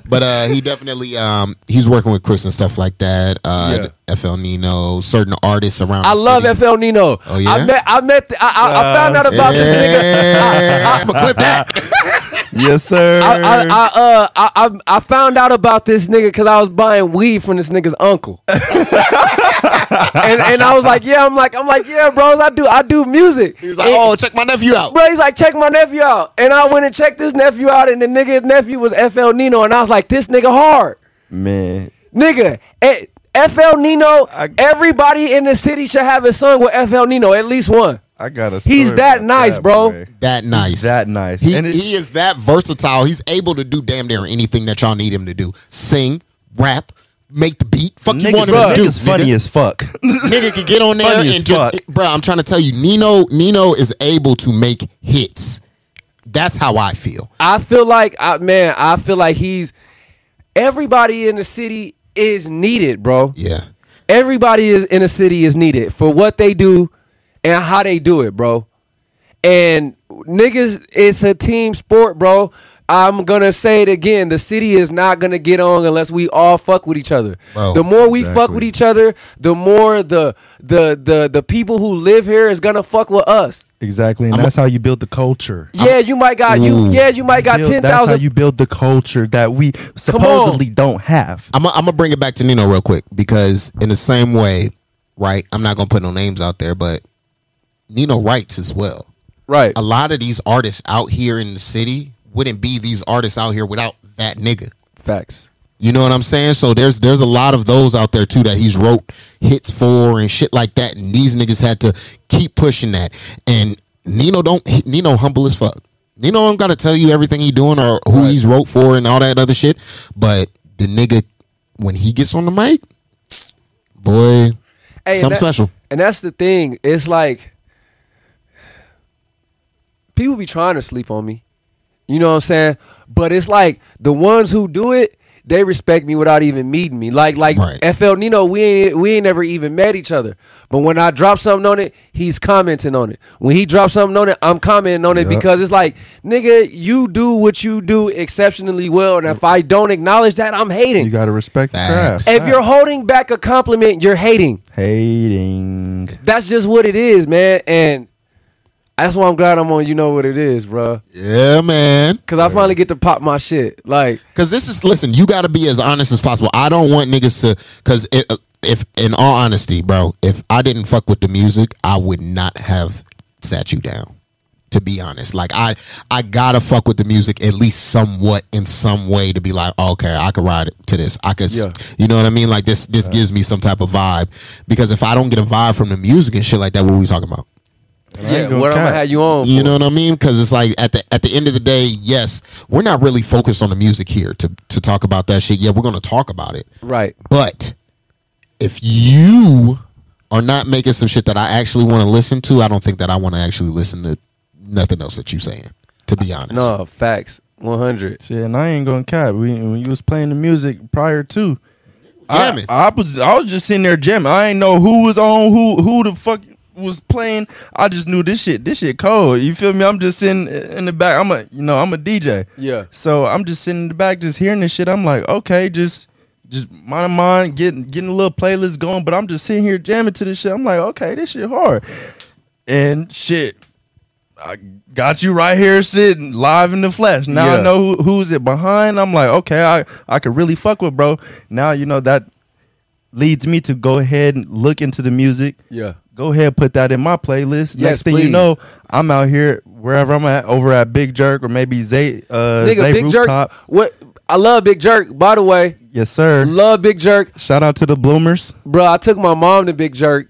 Speaker 1: but uh he definitely um he's working with Chris and stuff like that. Uh FL Nino, certain artists around
Speaker 3: I
Speaker 1: the
Speaker 3: love
Speaker 1: city.
Speaker 3: FL Nino.
Speaker 1: Oh, yeah?
Speaker 3: I met. I met. The, I, I, I found out about this nigga.
Speaker 1: Yeah, I'ma clip that.
Speaker 5: yes, sir.
Speaker 3: I, I, I, uh, I, I, I found out about this nigga because I was buying weed from this nigga's uncle, and and I was like, yeah, I'm like, I'm like, yeah, bros, I do, I do music.
Speaker 1: He's like,
Speaker 3: And-
Speaker 1: "Oh, check my nephew out."
Speaker 3: Bro, he's like, check my nephew out. And I went and checked this nephew out, and the nigga's nephew was FL Nino. And I was like, this nigga hard.
Speaker 5: man.
Speaker 3: Nigga, eh, FL Nino,
Speaker 5: I-
Speaker 3: everybody in the city should have a song with FL Nino, at least one.
Speaker 5: I got a.
Speaker 3: He's that nice,
Speaker 5: that
Speaker 3: bro.
Speaker 5: boy.
Speaker 1: That nice.
Speaker 5: That nice.
Speaker 1: He,
Speaker 5: And
Speaker 1: he is that versatile. He's able to do damn near anything that y'all need him to do. Sing, rap, make the beat. Fuck you
Speaker 5: Nigga,
Speaker 1: want him to do.
Speaker 5: nigga's funny
Speaker 1: nigga.
Speaker 5: as fuck.
Speaker 1: nigga can get on there
Speaker 5: Funny
Speaker 1: and just,
Speaker 5: fuck.
Speaker 1: bro. I'm trying to tell you, Nino. Nino is able to make hits. That's how I feel.
Speaker 3: I feel like, I, man, I feel like he's everybody in the city is needed, bro.
Speaker 1: Yeah.
Speaker 3: Everybody is in the city is needed for what they do and how they do it, bro. And niggas, it's a team sport, bro. I'm gonna say it again. The city is not gonna get on unless we all fuck with each other.
Speaker 1: Bro,
Speaker 3: the more we fuck with each other, the more the the the the people who live here is gonna fuck with us.
Speaker 5: exactly, and that's how you build the culture.
Speaker 3: Yeah, you might got you.
Speaker 1: Mm.
Speaker 3: Yeah, you might got
Speaker 5: Build-
Speaker 3: ten
Speaker 5: that's how you build the culture that we supposedly don't have.
Speaker 1: I'm I'm gonna bring it back to Nino real quick because in the same way, right? I'm not gonna put no names out there, but Nino writes as well.
Speaker 3: Right.
Speaker 1: A lot of these artists out here in the city wouldn't be these artists out here without that nigga.
Speaker 3: Facts.
Speaker 1: You know what I'm saying? So there's there's a lot of those out there too that he's wrote hits for and shit like that, and these niggas had to keep pushing that. And Nino don't Nino humble as fuck. Nino don't gotta tell you everything he doing or who he's wrote for and all that other shit. But the nigga when he gets on the mic, boy,
Speaker 3: Hey, and
Speaker 1: something
Speaker 3: that-
Speaker 1: special.
Speaker 3: And that's the thing. It's like people be trying to sleep on me. You know what I'm saying? But it's like the ones who do it, they respect me without even meeting me. Like like
Speaker 1: Right.
Speaker 3: FL Nino, we ain't we ain't never even met each other. But when I drop something on it, he's commenting on it. When he drops something on it, I'm commenting on it
Speaker 5: Yup.
Speaker 3: because it's like, nigga, you do what you do exceptionally well. And if I don't acknowledge that, I'm hating.
Speaker 5: You gotta respect the craft.
Speaker 3: if you're holding back a compliment, you're hating
Speaker 5: hating,
Speaker 3: that's just what it is, man. And that's why I'm glad I'm on. You know what it is, bro.
Speaker 1: Yeah, man.
Speaker 3: Cause I finally get to pop my shit. Like,
Speaker 1: Because this is listen, you got to be as honest as possible. I don't want niggas to because uh, if in all honesty, bro, if I didn't fuck with the music, I would not have sat you down. To be honest, like I, I gotta fuck with the music at least somewhat in some way to be like, okay, I could ride to this. I could,
Speaker 3: Yeah.
Speaker 1: you know what I mean? Like this, this gives me some type of vibe. Because if I don't get a vibe from the music and shit like that, what are we talking about?
Speaker 5: And I
Speaker 3: yeah,
Speaker 5: gonna
Speaker 3: what I'm gonna have you on?
Speaker 1: You
Speaker 3: for.
Speaker 1: know what I mean? Because it's like at the at the end of the day, yes, we're not really focused on the music here to to talk about that shit. Yeah, we're gonna talk about it,
Speaker 3: right?
Speaker 1: but if you are not making some shit that I actually want to listen to, I don't think that I want to actually listen to nothing else that you're saying. To be honest,
Speaker 3: No facts. One hundred.
Speaker 5: Shit, and I ain't gonna cap. We, when you was playing the music prior to, I,
Speaker 1: Jamming.
Speaker 5: I was I was just sitting there jamming. I ain't know who was on, who who the fuck was playing. I just knew this shit. This shit cold. You feel me? I'm just sitting in the back. I'm a you know I'm a DJ.
Speaker 3: Yeah.
Speaker 5: So I'm just sitting in the back, just hearing this shit. I'm like, okay, just just mind mind getting getting a little playlist going. But I'm just sitting here jamming to this shit. I'm like, okay, this shit hard. And shit, I got you right here sitting live in the flesh. Now
Speaker 3: Yeah.
Speaker 5: I know who, who's it behind. I'm like, okay, I I could really fuck with bro. Now you know that leads me to go ahead and look into the music.
Speaker 3: Yeah.
Speaker 5: Go ahead, put that in my playlist.
Speaker 3: Yes,
Speaker 5: Next thing
Speaker 3: please.
Speaker 5: you know, I'm out here wherever I'm at, over at Big Jerk or maybe Zay uh
Speaker 3: Nigga,
Speaker 5: Zay
Speaker 3: Big
Speaker 5: Rooftop.
Speaker 3: Jerk. What? I love Big Jerk. By the way,
Speaker 5: Yes, sir.
Speaker 3: love Big Jerk,
Speaker 5: Shout out to the Bloomers.
Speaker 3: bro. I took my mom to Big Jerk.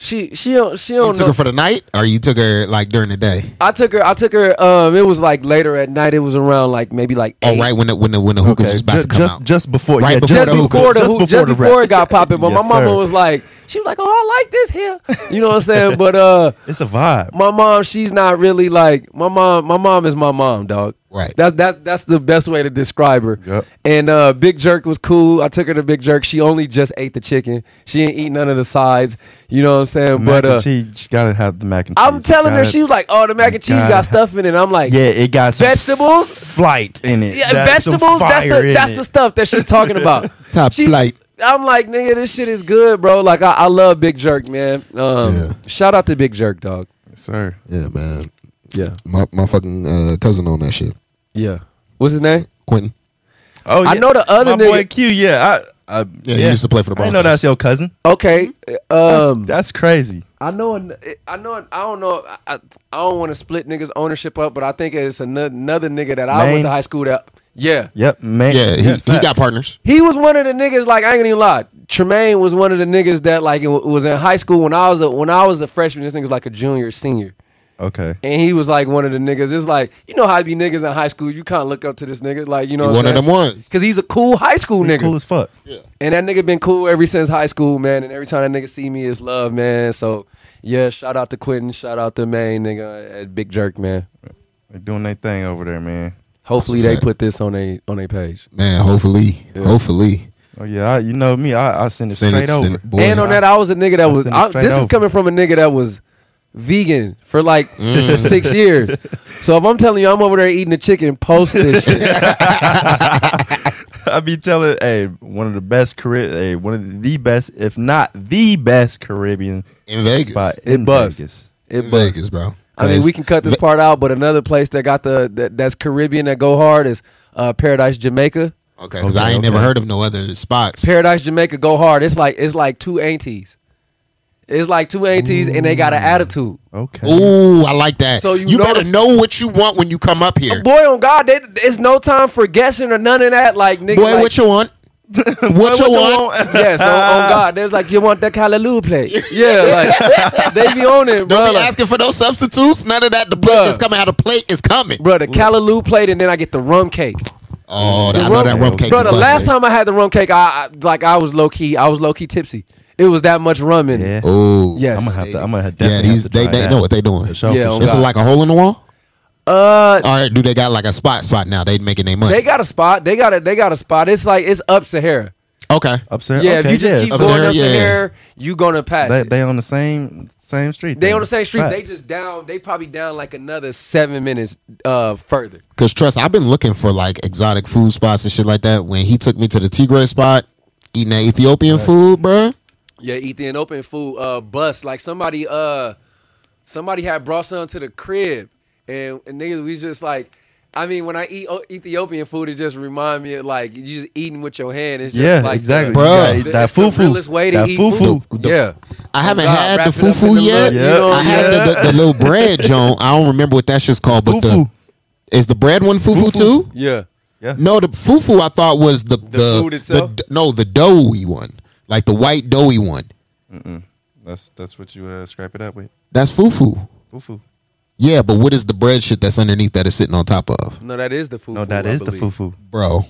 Speaker 3: She she don't she
Speaker 1: you
Speaker 3: don't You
Speaker 1: took
Speaker 3: know.
Speaker 1: her for the night, or you took her like during the day?
Speaker 3: I took her. I took her. Um, it was like later at night. It was around like maybe like
Speaker 1: Oh,
Speaker 3: eight.
Speaker 1: right when the when the when the hookahs was about
Speaker 5: just
Speaker 1: to come
Speaker 5: just,
Speaker 1: out.
Speaker 5: just before,
Speaker 1: Right
Speaker 5: yeah,
Speaker 1: before
Speaker 3: just
Speaker 1: the
Speaker 3: before
Speaker 1: hookahs.
Speaker 3: the
Speaker 5: just before
Speaker 3: just
Speaker 5: the
Speaker 3: before it got popping. But my
Speaker 5: Yes,
Speaker 3: mama
Speaker 5: sir.
Speaker 3: was like, she was like, "Oh, I like this here." You know what I'm saying? But uh,
Speaker 5: It's a vibe.
Speaker 3: my mom, she's not really like my mom. My mom is my mom, dog.
Speaker 1: Right.
Speaker 3: That's that's that's the best way to describe her.
Speaker 5: Yep.
Speaker 3: And uh, Big Jerk was cool. I took her to Big Jerk. She only just ate the chicken. She didn't eat none of the sides. You know what I'm saying?
Speaker 5: mac
Speaker 3: but uh,
Speaker 5: and cheese, you gotta have the mac and cheese.
Speaker 3: I'm telling her,
Speaker 5: Gotta-
Speaker 3: she was like, "Oh, the mac and cheese
Speaker 5: gotta
Speaker 3: got
Speaker 5: have-
Speaker 3: stuff in it." I'm like,
Speaker 5: yeah, it got some
Speaker 3: Vegetables?
Speaker 5: flight in it.
Speaker 3: Yeah,
Speaker 5: That's
Speaker 3: vegetables. That's the that's
Speaker 5: it.
Speaker 3: the stuff that she's talking about.
Speaker 1: Top
Speaker 3: She-
Speaker 1: flight.
Speaker 3: I'm like, nigga, this shit is good, bro. Like, I, I love Big Jerk, man. Um,
Speaker 1: Yeah.
Speaker 3: shout out to Big Jerk, dog.
Speaker 5: Yes, sir.
Speaker 1: Yeah, man.
Speaker 3: Yeah,
Speaker 1: My my fucking uh, cousin on that shit.
Speaker 3: yeah. What's his name?
Speaker 1: Quentin.
Speaker 5: Oh,
Speaker 3: I know the other
Speaker 5: My boy Q. Yeah, I, I
Speaker 1: Yeah, he used to play for the ball.
Speaker 5: I know that's your cousin.
Speaker 3: Okay.
Speaker 5: That's,
Speaker 3: Um,
Speaker 5: that's crazy.
Speaker 3: I know. an- I know. an- I don't know. I, I, I don't want to split niggas ownership up, but I think it's another, another nigga that I went to high school that. Yeah,
Speaker 5: Yep, man.
Speaker 1: Yeah, he, he got partners.
Speaker 3: he was one of the niggas. Like I ain't gonna even lie. Tremaine was one of the niggas that like it was in high school when I was a, when I was a freshman. This nigga was like a junior, senior,
Speaker 5: Okay.
Speaker 3: and he was like one of the niggas. It's like you know how it be niggas in high school. You kind of look up to this nigga, like you know,
Speaker 1: He one of them ones.
Speaker 3: because he's a cool high school
Speaker 5: He's
Speaker 3: nigga.
Speaker 5: cool as fuck. Yeah.
Speaker 3: And that nigga been cool ever since high school, man. And every time that nigga see me, it's love, man. So yeah, shout out to Quentin, shout out to main nigga at Big Jerk, man.
Speaker 5: They're doing their thing over there, man.
Speaker 3: Hopefully
Speaker 1: That's a
Speaker 3: they
Speaker 1: fact.
Speaker 3: put this on a on a page.
Speaker 1: Man, hopefully,
Speaker 3: Yeah.
Speaker 1: hopefully.
Speaker 5: Oh yeah, I, you know me. I, I send it
Speaker 1: Send
Speaker 5: straight
Speaker 1: it-
Speaker 5: over.
Speaker 1: send it- boy,
Speaker 3: and on that, I was a nigga that
Speaker 5: I'll
Speaker 3: was.
Speaker 5: send it
Speaker 3: I,
Speaker 5: straight
Speaker 3: this is
Speaker 5: over.
Speaker 3: coming from a nigga that was vegan for like
Speaker 1: Mm.
Speaker 3: six years. So if I'm telling you I'm over there eating a chicken, post this shit.
Speaker 5: I be telling, hey, one of the best Caribbean, hey, one of the best, if not the best Caribbean
Speaker 1: in Vegas.
Speaker 5: spot
Speaker 3: It
Speaker 5: in. Vegas.
Speaker 3: It
Speaker 1: in
Speaker 3: bust.
Speaker 1: Vegas, bro.
Speaker 3: I mean, we can cut this part out, but another place that got the that, that's Caribbean that go hard is uh, Paradise Jamaica.
Speaker 1: Okay, because
Speaker 5: Okay,
Speaker 1: I ain't never heard of no other spots.
Speaker 3: Paradise Jamaica go hard. It's like it's like two aunties. It's like two aunties, and they got an attitude.
Speaker 5: Okay.
Speaker 1: Ooh, I like that.
Speaker 3: So
Speaker 1: So
Speaker 3: you
Speaker 1: you,
Speaker 3: know
Speaker 1: better
Speaker 3: the-
Speaker 1: know what you want when you come up here.
Speaker 3: Boy, on God, they, it's no time for guessing or none of that. Like nigga,
Speaker 1: Boy,
Speaker 3: like,
Speaker 1: what you want? what, you want?
Speaker 3: Yes, on, on God, there's like you want that Callaloo plate. Yeah, like they be on it, bro.
Speaker 1: Don't be
Speaker 3: Like,
Speaker 1: asking for no substitutes. None of that. The plate
Speaker 3: Bruh.
Speaker 1: that's coming out of plate is coming.
Speaker 3: bro, the Callaloo plate, and then I get the rum cake.
Speaker 1: Oh,
Speaker 3: The
Speaker 1: I know that rum cake.
Speaker 3: Bro, the
Speaker 1: busted.
Speaker 3: last time I had the rum cake, I, I like I was low key. I was low key tipsy. It was that much rum in it.
Speaker 5: Yeah.
Speaker 1: Oh,
Speaker 3: Yes.
Speaker 5: I'm gonna have to. I'm gonna have,
Speaker 1: Yeah,
Speaker 5: definitely
Speaker 1: these
Speaker 5: have to
Speaker 1: they
Speaker 5: try
Speaker 1: they
Speaker 5: that.
Speaker 1: know what they doing.
Speaker 5: For sure,
Speaker 3: Yeah,
Speaker 5: for sure.
Speaker 1: This is
Speaker 3: God.
Speaker 1: like a hole in the wall.
Speaker 3: Uh,
Speaker 1: All right, do they got like a spot spot now? They making their money.
Speaker 3: they got a spot. They got a they got a spot. It's like it's up Sahara.
Speaker 1: okay.
Speaker 5: Upstairs.
Speaker 3: Yeah,
Speaker 5: okay,
Speaker 3: if you just
Speaker 5: yeah,
Speaker 3: keep
Speaker 1: Up
Speaker 3: going
Speaker 1: Sahara,
Speaker 3: up
Speaker 1: yeah.
Speaker 3: Sahara, you gonna pass
Speaker 5: They,
Speaker 3: it.
Speaker 5: they on the same same street.
Speaker 3: They
Speaker 5: then.
Speaker 3: on the same street. They
Speaker 5: Facts.
Speaker 3: just down. They probably down like another seven minutes uh further.
Speaker 1: Cause trust, I've been looking for like exotic food spots and shit like that. When he took me to the Tigray spot, eating that Ethiopian food, bruh.
Speaker 3: Yeah, Ethiopian food uh bus. Like somebody uh somebody had brought some to the crib and, and niggas we just like I mean when I eat o- Ethiopian food it just remind me of like you just eating with your hand. It's just
Speaker 5: Yeah,
Speaker 3: like
Speaker 5: exactly.
Speaker 3: the-
Speaker 1: Bruh.
Speaker 3: The-
Speaker 5: that
Speaker 3: it's the
Speaker 5: fufu.
Speaker 3: realest way to
Speaker 5: that
Speaker 3: eat
Speaker 5: fufu.
Speaker 3: food.
Speaker 1: The-
Speaker 3: yeah.
Speaker 1: I haven't
Speaker 3: God,
Speaker 1: had the
Speaker 3: it up
Speaker 1: fufu yet.
Speaker 3: look, you know,
Speaker 1: I had
Speaker 3: yeah.
Speaker 1: the, the, the little bread joint. I don't remember what that shit's called, but
Speaker 5: Fufu.
Speaker 1: the is the bread one fufu,
Speaker 5: Fufu.
Speaker 1: too?
Speaker 3: Yeah. yeah.
Speaker 1: No, the fufu I thought was the the,
Speaker 3: food itself?
Speaker 1: the- no the doughy one, like the white doughy one.
Speaker 5: That's that's what you uh, scrape it up with.
Speaker 1: That's fufu.
Speaker 5: Fufu.
Speaker 1: Yeah, but what is the bread shit that's underneath that is sitting on top of?
Speaker 3: No, that is the food.
Speaker 5: No, that is the fufu.
Speaker 1: Bro,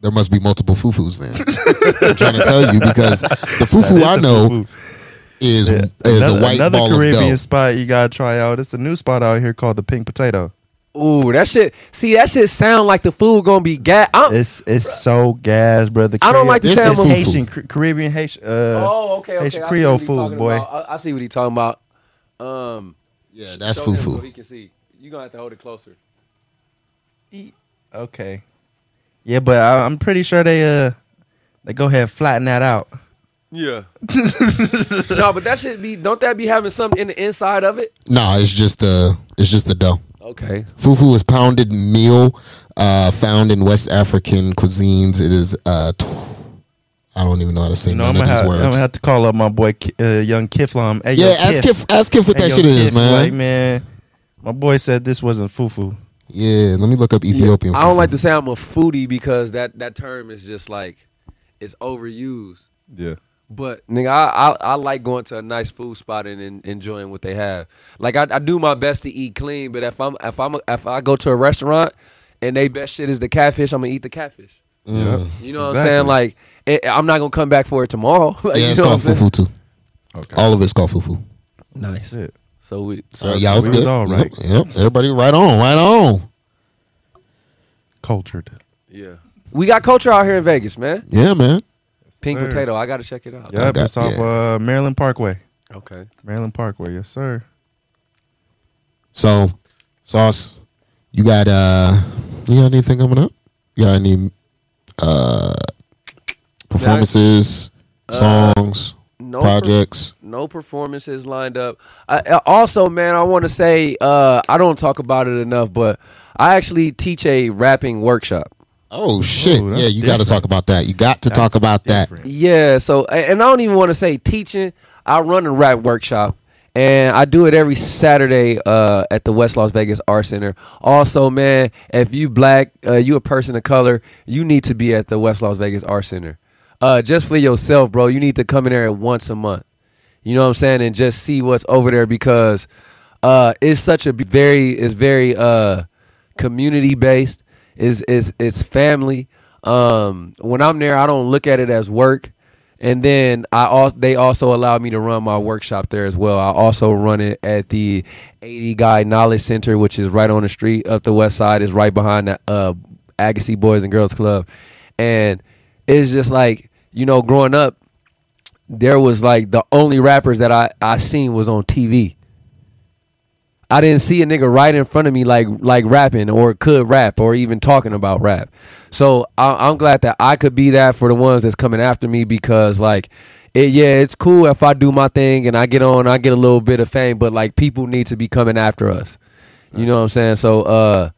Speaker 1: there must be multiple fufus then. I'm trying to tell you because the fufu I know is is
Speaker 5: another,
Speaker 1: a white
Speaker 5: another
Speaker 1: ball
Speaker 5: Caribbean
Speaker 1: of dough.
Speaker 5: spot you gotta try out. It's a new spot out here called the Pink Potato.
Speaker 3: Ooh, that shit. See, that shit sound like the food gonna be gas.
Speaker 5: It's it's so gas, brother.
Speaker 3: I don't like the
Speaker 1: This
Speaker 3: sound
Speaker 1: is
Speaker 3: of.
Speaker 5: Haitian Car- Caribbean Haitian. Uh,
Speaker 3: Oh, okay, okay.
Speaker 5: Haitian
Speaker 3: I see
Speaker 5: Creole
Speaker 3: what he
Speaker 5: food,
Speaker 3: talking
Speaker 5: boy.
Speaker 3: about. I, I see what he talking about. Um,
Speaker 1: Yeah, that's
Speaker 3: show him So
Speaker 1: fufu.
Speaker 3: he can see. You gonna have to hold it closer.
Speaker 5: Okay. Yeah, but I, I'm pretty sure they uh they go ahead and flatten that out.
Speaker 3: Yeah. no, but that should be. Don't that be having something in the inside of it?
Speaker 1: No, it's just the it's just the dough.
Speaker 3: Okay.
Speaker 1: Fufu is pounded meal uh, found in West African cuisines. It is uh, tw- I don't even know how to say
Speaker 5: You know,
Speaker 1: none
Speaker 5: I'm
Speaker 1: of these
Speaker 5: have, I'm gonna have to call up my boy Ki- uh, Young Kiflam. Hey,
Speaker 1: yeah,
Speaker 5: yo,
Speaker 1: ask Kif, ask Kif what
Speaker 5: Hey,
Speaker 1: that
Speaker 5: yo,
Speaker 1: shit is,
Speaker 5: Kif,
Speaker 1: man.
Speaker 5: Like, man, my boy said this wasn't fufu.
Speaker 1: Yeah, let me look up Ethiopian.
Speaker 3: I don't
Speaker 1: fufu.
Speaker 3: like I'm a foodie because that that term is just like it's overused.
Speaker 5: Yeah.
Speaker 3: But nigga, I, I I like going to a nice food spot and, en- enjoying what they have. Like I, I do my best to eat clean, but if I'm if I'm if I go to a restaurant and they best shit is the catfish, I'm gonna eat the catfish.
Speaker 5: Yeah.
Speaker 3: You know what I'm saying? Like it, I'm not gonna come back for it tomorrow. Like,
Speaker 1: Yeah,
Speaker 3: you
Speaker 1: it's
Speaker 3: know
Speaker 1: called
Speaker 3: what saying?
Speaker 1: fufu too.
Speaker 5: Okay.
Speaker 1: All of it's called fufu.
Speaker 3: Nice.
Speaker 5: That's it.
Speaker 3: So we so
Speaker 1: So yeah, it's
Speaker 5: was
Speaker 1: good.
Speaker 5: all
Speaker 1: Yep. Yep, everybody right on, right on.
Speaker 5: Cultured.
Speaker 3: yeah. We got culture out here in Vegas, man.
Speaker 1: Yeah, man.
Speaker 3: Pink
Speaker 5: sir.
Speaker 3: potato. I gotta check it out.
Speaker 5: Yeah,
Speaker 1: got-
Speaker 5: it's off
Speaker 1: yeah.
Speaker 5: uh, Maryland Parkway.
Speaker 3: Okay.
Speaker 5: Maryland Parkway, yes, sir.
Speaker 1: So, sauce, you got uh, you got anything coming up? You got any uh performances, songs,
Speaker 3: No
Speaker 1: projects?
Speaker 3: no performances lined up. I, I- also, man, I want to say uh, I don't talk about it enough, but I actually teach a rapping workshop.
Speaker 1: Oh shit!
Speaker 5: Ooh,
Speaker 1: yeah, you got to talk about that. You got to talk
Speaker 5: That's
Speaker 1: about that.
Speaker 3: Yeah, so and I don't even want to say teaching. I run a rap workshop, and I do it every Saturday uh, at the West Las Vegas Art Center. Also, man, if you black, uh, you a person of color, you need to be at the West Las Vegas Art Center. uh, just for yourself, bro, you need to come in there once a month. You know what I'm saying, and just see what's over there because uh, it's such a very, it's very uh, community based. Is is it's family. Um, when I'm there, I don't look at it as work. And then I also they also allow me to run my workshop there as well. I also run it at the 80 Guy Knowledge Center, which is right on the street up the west side. is right behind the uh, Agassi Boys and Girls Club, and it's just like you know, growing up, there was like the only rappers that I I seen was on TV. I didn't see a nigga right in front of me like like rapping or could rap or even talking about rap. So I, I'm glad that I could be that for the ones that's coming after me because like it, yeah, it's cool if I do my thing and I get on, I get a little bit of fame, but like people need to be coming after us. You know what I'm saying? So uh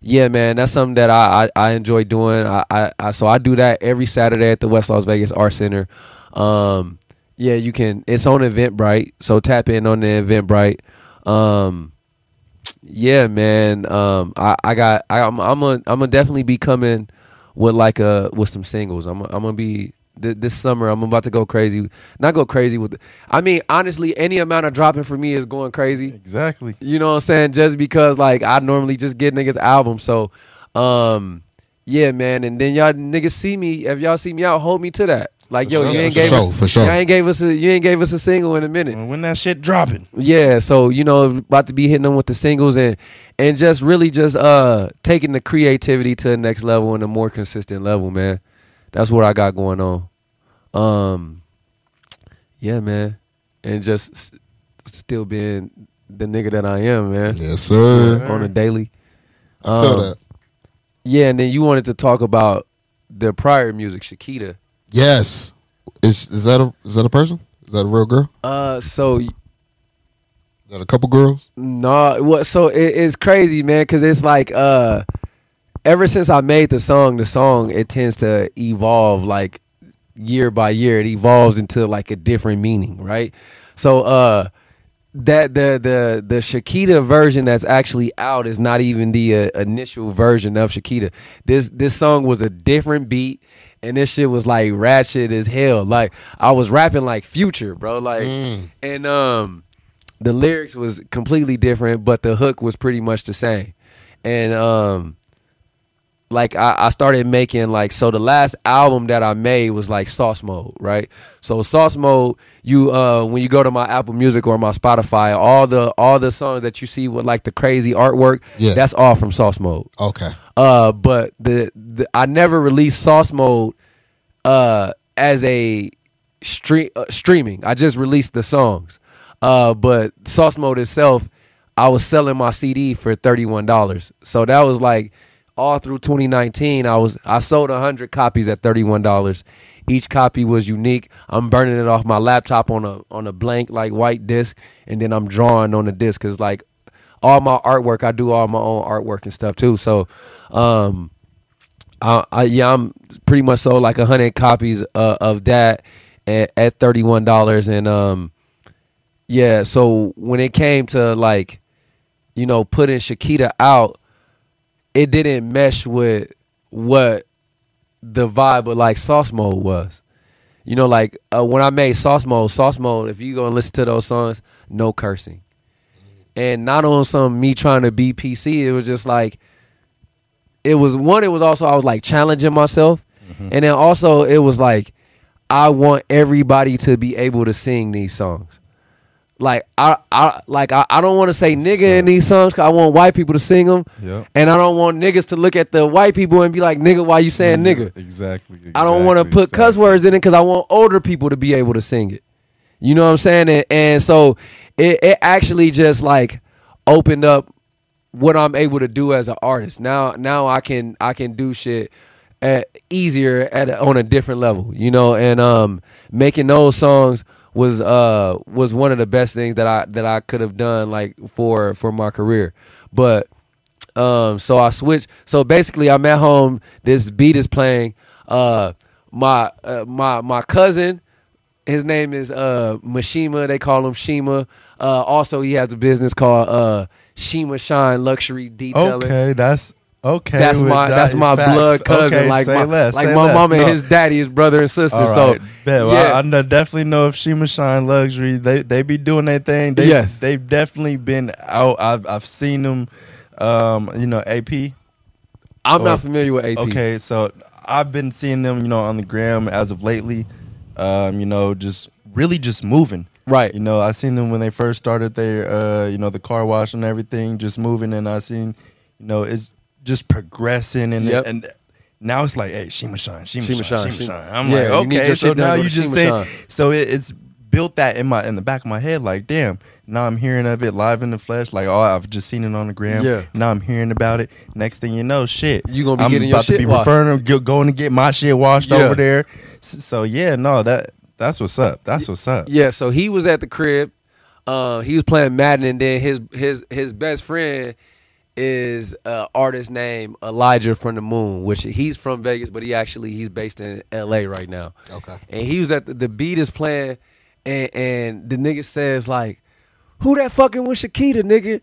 Speaker 3: yeah, man, that's something that I I, I enjoy doing. I, I, I so I do that every Saturday at the West Las Vegas Art Center. Um yeah, you can it's on Eventbrite, so tap in on the Eventbrite. Um yeah, man. Um, I, I got I, I'm I'm gonna I'm gonna definitely be coming with like a with some singles. I'm I'm gonna be th- this summer. I'm about to go crazy. Not go crazy with. I mean, honestly, any amount of dropping for me is going crazy.
Speaker 5: Exactly.
Speaker 3: You know what I'm saying? Just because like I normally just get niggas albums. So, um, yeah, man. And then y'all niggas see me. If y'all see me out, hold me to that. Like yo,
Speaker 5: sure.
Speaker 3: you ain't
Speaker 1: For
Speaker 3: gave
Speaker 1: sure,
Speaker 3: us
Speaker 1: for sure.
Speaker 3: you ain't gave us a you ain't gave us a single in a minute.
Speaker 5: When that shit dropping.
Speaker 3: Yeah, so you know, about to be hitting them with the singles and and just really just uh taking the creativity to the next level and a more consistent level, man. That's what I got going on. Um, yeah, man, and just s- still being the nigga that I am, man,
Speaker 1: Yes, sir.
Speaker 3: on a daily.
Speaker 1: I feel
Speaker 3: Um,
Speaker 1: that.
Speaker 3: Yeah, and then you wanted to talk about the prior music, Shakita.
Speaker 1: Yes. Is is that a is that a person? Is that a real girl?
Speaker 3: Uh, so
Speaker 1: Is that a couple girls?
Speaker 3: No, what? So it, it's crazy, man, because it's like uh, ever since I made the song, the song it tends to evolve like year by year. It evolves into like a different meaning, right? So uh, that the the the Shakita version that's actually out is not even the uh, initial version of Shakita. This this song was a different beat. And this shit was like ratchet as hell. Like I was rapping like Future, bro. Like, and um, the lyrics was completely different, but the hook was pretty much the same. And um like I, I started making like so the last album that I made was like Sauce Mode, right? So Sauce Mode, you uh when you go to my Apple Music or my Spotify, all the all the songs that you see with like the crazy artwork,
Speaker 1: Yeah.
Speaker 3: that's all from Sauce Mode.
Speaker 1: Okay.
Speaker 3: Uh, but the, the I never released Sauce Mode uh as a stream uh, streaming. I just released the songs. Uh, but Sauce Mode itself, I was selling my CD for thirty one dollars. So that was like all through 2019. I was I sold hundred copies at thirty one dollars. Each copy was unique. I'm burning it off my laptop on a on a blank like white disc, and then I'm drawing on the disc because like all my artwork, I do all my own artwork and stuff too. So, um, I, I yeah, I'm pretty much sold like hundred copies uh, of that at, at thirty one dollars, and um, yeah. So when it came to like, you know, putting Shakita out, it didn't mesh with what the vibe of like Sauce Mode was. You know, like uh, when I made Sauce Mode, Sauce Mode. If you go and listen to those songs, no cursing and not on some me trying to be PC. It was just like it was one. It was also I was like challenging myself, and then also it was like I want everybody to be able to sing these songs. Like I, I like I, I don't want to say nigga in these songs. 'cause I want white people to sing them,
Speaker 5: Yep.
Speaker 3: and I don't want niggas to look at the white people and be like nigga, why you saying nigga?
Speaker 5: Exactly.
Speaker 3: I don't want to
Speaker 5: exactly,
Speaker 3: put cuss words in it because I want older people to be able to sing it. You know what I'm saying? And, and so it, it actually just like opened up what I'm able to do as an artist. Now now I can I can do shit at, easier at a, on a different level. You know, and um making those songs was uh was one of the best things that I that I could have done like for for my career. But um, so I switched. So basically, I'm at home. This beat is playing. Uh, my uh, my my cousin, his name is uh Mashima. They call him Shima. Uh, also he has a business called uh Shima Shine Luxury Detailing.
Speaker 5: Okay, that's Okay,
Speaker 3: That's my
Speaker 5: that-
Speaker 3: that's my
Speaker 5: facts.
Speaker 3: blood cousin.
Speaker 5: Okay,
Speaker 3: like my,
Speaker 5: less,
Speaker 3: like my
Speaker 5: less.
Speaker 3: mama
Speaker 5: No.
Speaker 3: and his daddy is brother and sister. So.
Speaker 5: Well,
Speaker 3: yeah.
Speaker 5: I, I definitely know if Shima Shine Luxury, they they be doing their thing. They,
Speaker 3: Yes.
Speaker 5: they've definitely been out. I've I've seen them. Um, you know, AP.
Speaker 3: I'm
Speaker 5: or-
Speaker 3: not familiar with AP.
Speaker 5: Okay, so I've been seeing them, you know, on the gram as of lately. Um, you know, just really just moving.
Speaker 3: Right.
Speaker 5: You know, I seen them when they first started their, uh, you know, the car wash and everything, just moving, and I seen, you know, it's just progressing, and
Speaker 3: Yep.
Speaker 5: and now it's like, hey, Shima Shine, Shima,
Speaker 3: Shima
Speaker 5: Shine, Shima
Speaker 3: Shima-
Speaker 5: Shine. I'm
Speaker 3: Yeah,
Speaker 5: like, okay, so now you just say, so it, it's built that in my in the back of my head, like, damn. Now I'm hearing of it live in the flesh, like, oh, I've just seen it on the gram.
Speaker 3: Yeah.
Speaker 5: Now I'm hearing about it. Next thing you know, shit,
Speaker 3: You gonna be
Speaker 5: I'm
Speaker 3: getting your
Speaker 5: about to
Speaker 3: shit
Speaker 5: be
Speaker 3: washed.
Speaker 5: referring, go- going to get my shit washed
Speaker 3: Yeah.
Speaker 5: over there. So yeah, no, that that's what's up. That's what's up.
Speaker 3: Yeah, so he was at the crib. Uh, he was playing Madden, and then his his his best friend is uh, artist named Elijah from the Moon, which he's from Vegas, but he actually he's based in L.A. right now.
Speaker 1: Okay.
Speaker 3: And he was at the, the beat is playing, and and the nigga says like, "Who that fucking with Shakita, nigga?"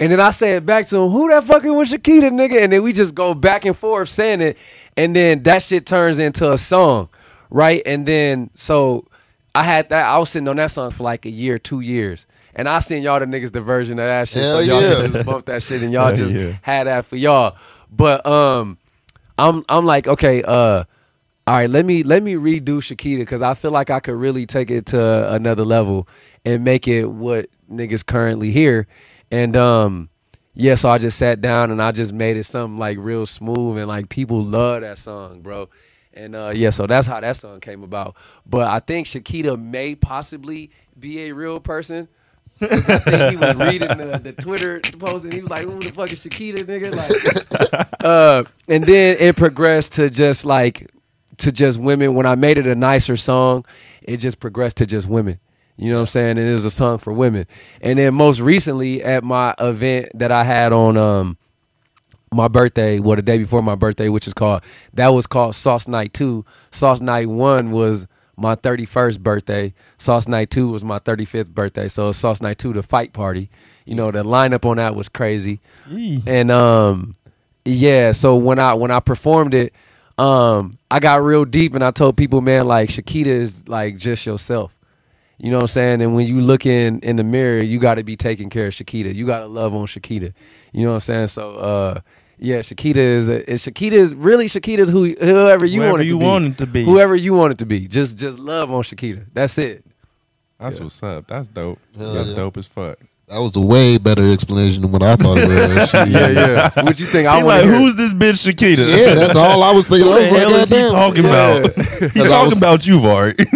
Speaker 3: And then I say it back to him, "Who that fucking with Shakita, nigga?" And then we just go back and forth saying it, and then that shit turns into a song, right? And then so I had that. I was sitting on that song for like a year, two years. And I seen y'all the niggas the version of that shit. so y'all
Speaker 1: yeah.
Speaker 3: just bump that shit and y'all
Speaker 5: Hell
Speaker 3: just
Speaker 5: yeah.
Speaker 3: had that for y'all. But um I'm I'm like, okay, uh all right, let me let me redo Shakita because I feel like I could really take it to another level and make it what niggas currently hear. And um yeah, so I just sat down and I just made it something like real smooth and like people love that song, bro. And uh yeah, so that's how that song came about. But I think Shakita may possibly be a real person. I think he was reading the, the Twitter post and he was like, "Who the fuck is Shakita, nigga?" Like, uh, and then it progressed to just like to just women. When I made it a nicer song, it just progressed to just women. You know what I'm saying? And it was a song for women. And then most recently at my event that I had on um my birthday, well the day before my birthday, which is called that was called Sauce Night Two. Sauce Night One was my 31st birthday. Sauce Night Two was my 35th birthday. So Sauce Night Two, the fight party. You know, the lineup on that was crazy. And um yeah, so when I when I performed it, um, I got real deep and I told people, man, like Shakita is like just yourself. You know what I'm saying? And when you look in in the mirror, you got to be taking care of Shakita. You got to love on Shakita. You know what I'm saying? So uh yeah, Shakita is, is Shakita is really Shakita is who whoever you
Speaker 5: Whoever
Speaker 3: want it to
Speaker 5: you
Speaker 3: be.
Speaker 5: want it to be.
Speaker 3: Whoever you want it to be. Just just love on Shakita. That's it.
Speaker 5: That's what's up. That's dope.
Speaker 1: Hell
Speaker 5: That's
Speaker 1: yeah.
Speaker 5: dope as fuck.
Speaker 1: That was a way better explanation than what I thought it was. Shit.
Speaker 3: Yeah, yeah. what you think? I
Speaker 5: He
Speaker 3: want
Speaker 5: like,
Speaker 3: to
Speaker 5: who's this bitch Shakita?
Speaker 1: Yeah, that's all I was thinking.
Speaker 5: Who
Speaker 1: I
Speaker 5: the
Speaker 1: was like,
Speaker 5: hell is he
Speaker 1: goddamn.
Speaker 5: talking about? He
Speaker 1: Because I
Speaker 5: talking
Speaker 1: was-
Speaker 5: about you, Vari.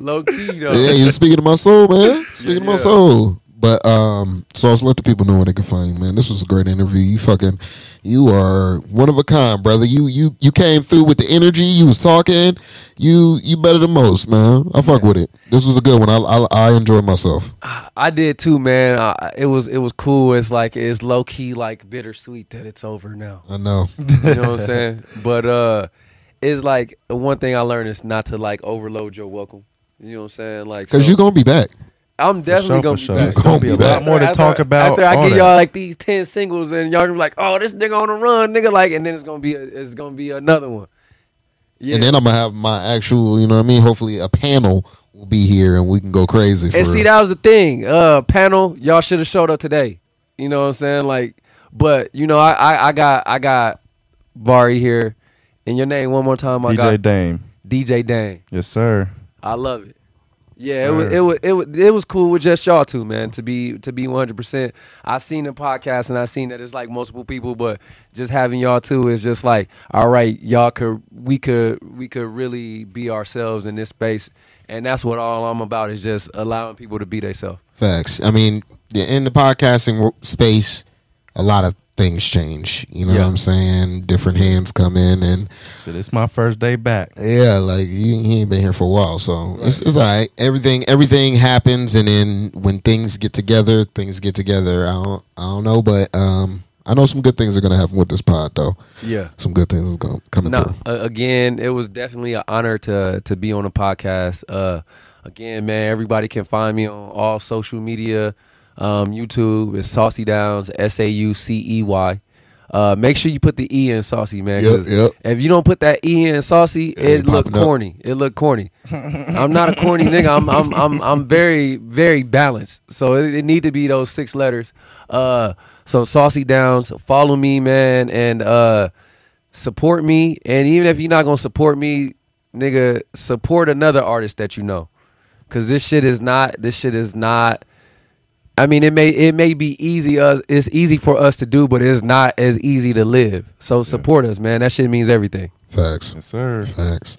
Speaker 3: low key though.
Speaker 1: Yeah, you're speaking to my soul, man. Speaking to
Speaker 3: yeah.
Speaker 1: my soul. But um, so let's let the people know where they can find you, man. This was a great interview. You fucking, you are one of a kind, brother. You you you came through with the energy. You was talking. You you better than most, man. I fuck with it. This was a good one. I I, I enjoyed myself.
Speaker 3: I did too, man. I, it was it was cool. It's like it's low key like bittersweet that it's over now.
Speaker 1: I know.
Speaker 3: You know what I'm saying? But uh, it's like one thing I learned is not to like overload your welcome. You know what I'm saying? Like,
Speaker 1: Because
Speaker 3: so
Speaker 1: you're gonna be back.
Speaker 3: I'm definitely
Speaker 5: sure,
Speaker 3: gonna
Speaker 5: for
Speaker 3: be
Speaker 5: sure.
Speaker 3: back.
Speaker 5: Gonna be a lot more to
Speaker 3: after-
Speaker 5: talk about.
Speaker 3: After I
Speaker 5: on
Speaker 3: give
Speaker 5: it.
Speaker 3: y'all like these ten singles, and y'all gonna be like, "Oh, this nigga on the run, nigga!" Like, and then it's gonna be a, it's gonna be another one. Yeah.
Speaker 1: And then I'm gonna have my actual, you know what I mean? Hopefully a panel will be here and we can go crazy for
Speaker 3: And see, that was the thing. Uh, panel, y'all should have showed up today. You know what I'm saying? Like, but you know, I, I, I got, I got Vari here, and your name one more time. I
Speaker 5: DJ
Speaker 3: got
Speaker 5: Dame.
Speaker 3: DJ Dame.
Speaker 5: Yes, sir.
Speaker 3: I love it. Yeah, it was, it was, it was, it was cool with just y'all two, man. To be, to be 100. percent I seen the podcast and I seen that it's like multiple people, but just having y'all two is just like, all right, y'all could, we could, we could really be ourselves in this space, and that's what all I'm about is just allowing people to be themselves.
Speaker 1: Facts. I mean, in the podcasting space, a lot of things change. You know
Speaker 3: Yeah.
Speaker 1: what I'm saying? Different hands come in, and
Speaker 5: Shit, it's my first day back.
Speaker 1: yeah, like you, he ain't been here for a while, so it's, it's all right. Everything everything happens, and then when things get together, things get together. I don't I don't know, but um, I know some good things are gonna happen with this pod, though.
Speaker 3: Yeah.
Speaker 1: Some good things are gonna coming
Speaker 3: No,
Speaker 1: through.
Speaker 3: uh, again, it was definitely an honor to to be on a podcast. Uh, again, man, everybody can find me on all social media. Um, YouTube is Saucey Downs, S A U C E Y. Uh, make sure you put the E in saucy, man.
Speaker 1: Yep, yep.
Speaker 3: If you don't put that E in saucy, it
Speaker 1: ain't
Speaker 3: look
Speaker 1: popping up.
Speaker 3: corny. It look corny. I'm not a corny nigga. I'm I'm I'm I'm very very balanced. So it, it need to be those six letters. Uh, so Saucey Downs. Follow me, man, and uh, support me. And even if you're not gonna support me, nigga, support another artist that you know. Cause this shit is not. This shit is not. I mean, it may it may be easy. Us, it's easy for us to do, but it's not as easy to live. So support us, man. That shit means everything.
Speaker 1: Facts.
Speaker 5: Yes, sir.
Speaker 1: Facts.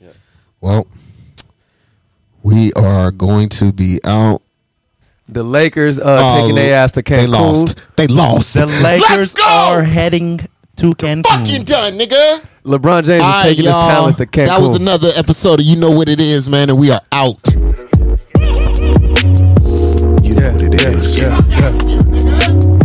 Speaker 1: Well, we are going to be out.
Speaker 3: The Lakers uh,
Speaker 1: Oh,
Speaker 3: taking their ass to Cancun.
Speaker 1: They lost. They lost.
Speaker 5: The Lakers
Speaker 1: go!
Speaker 5: are heading to Cancun.
Speaker 1: fucking done, nigga.
Speaker 3: LeBron James
Speaker 1: All
Speaker 3: is
Speaker 1: right,
Speaker 3: taking his
Speaker 1: y'all.
Speaker 3: talents to Cancun.
Speaker 1: That was another episode of You Know What It Is, man, and we are out. Know what it is.
Speaker 3: yeah, yeah.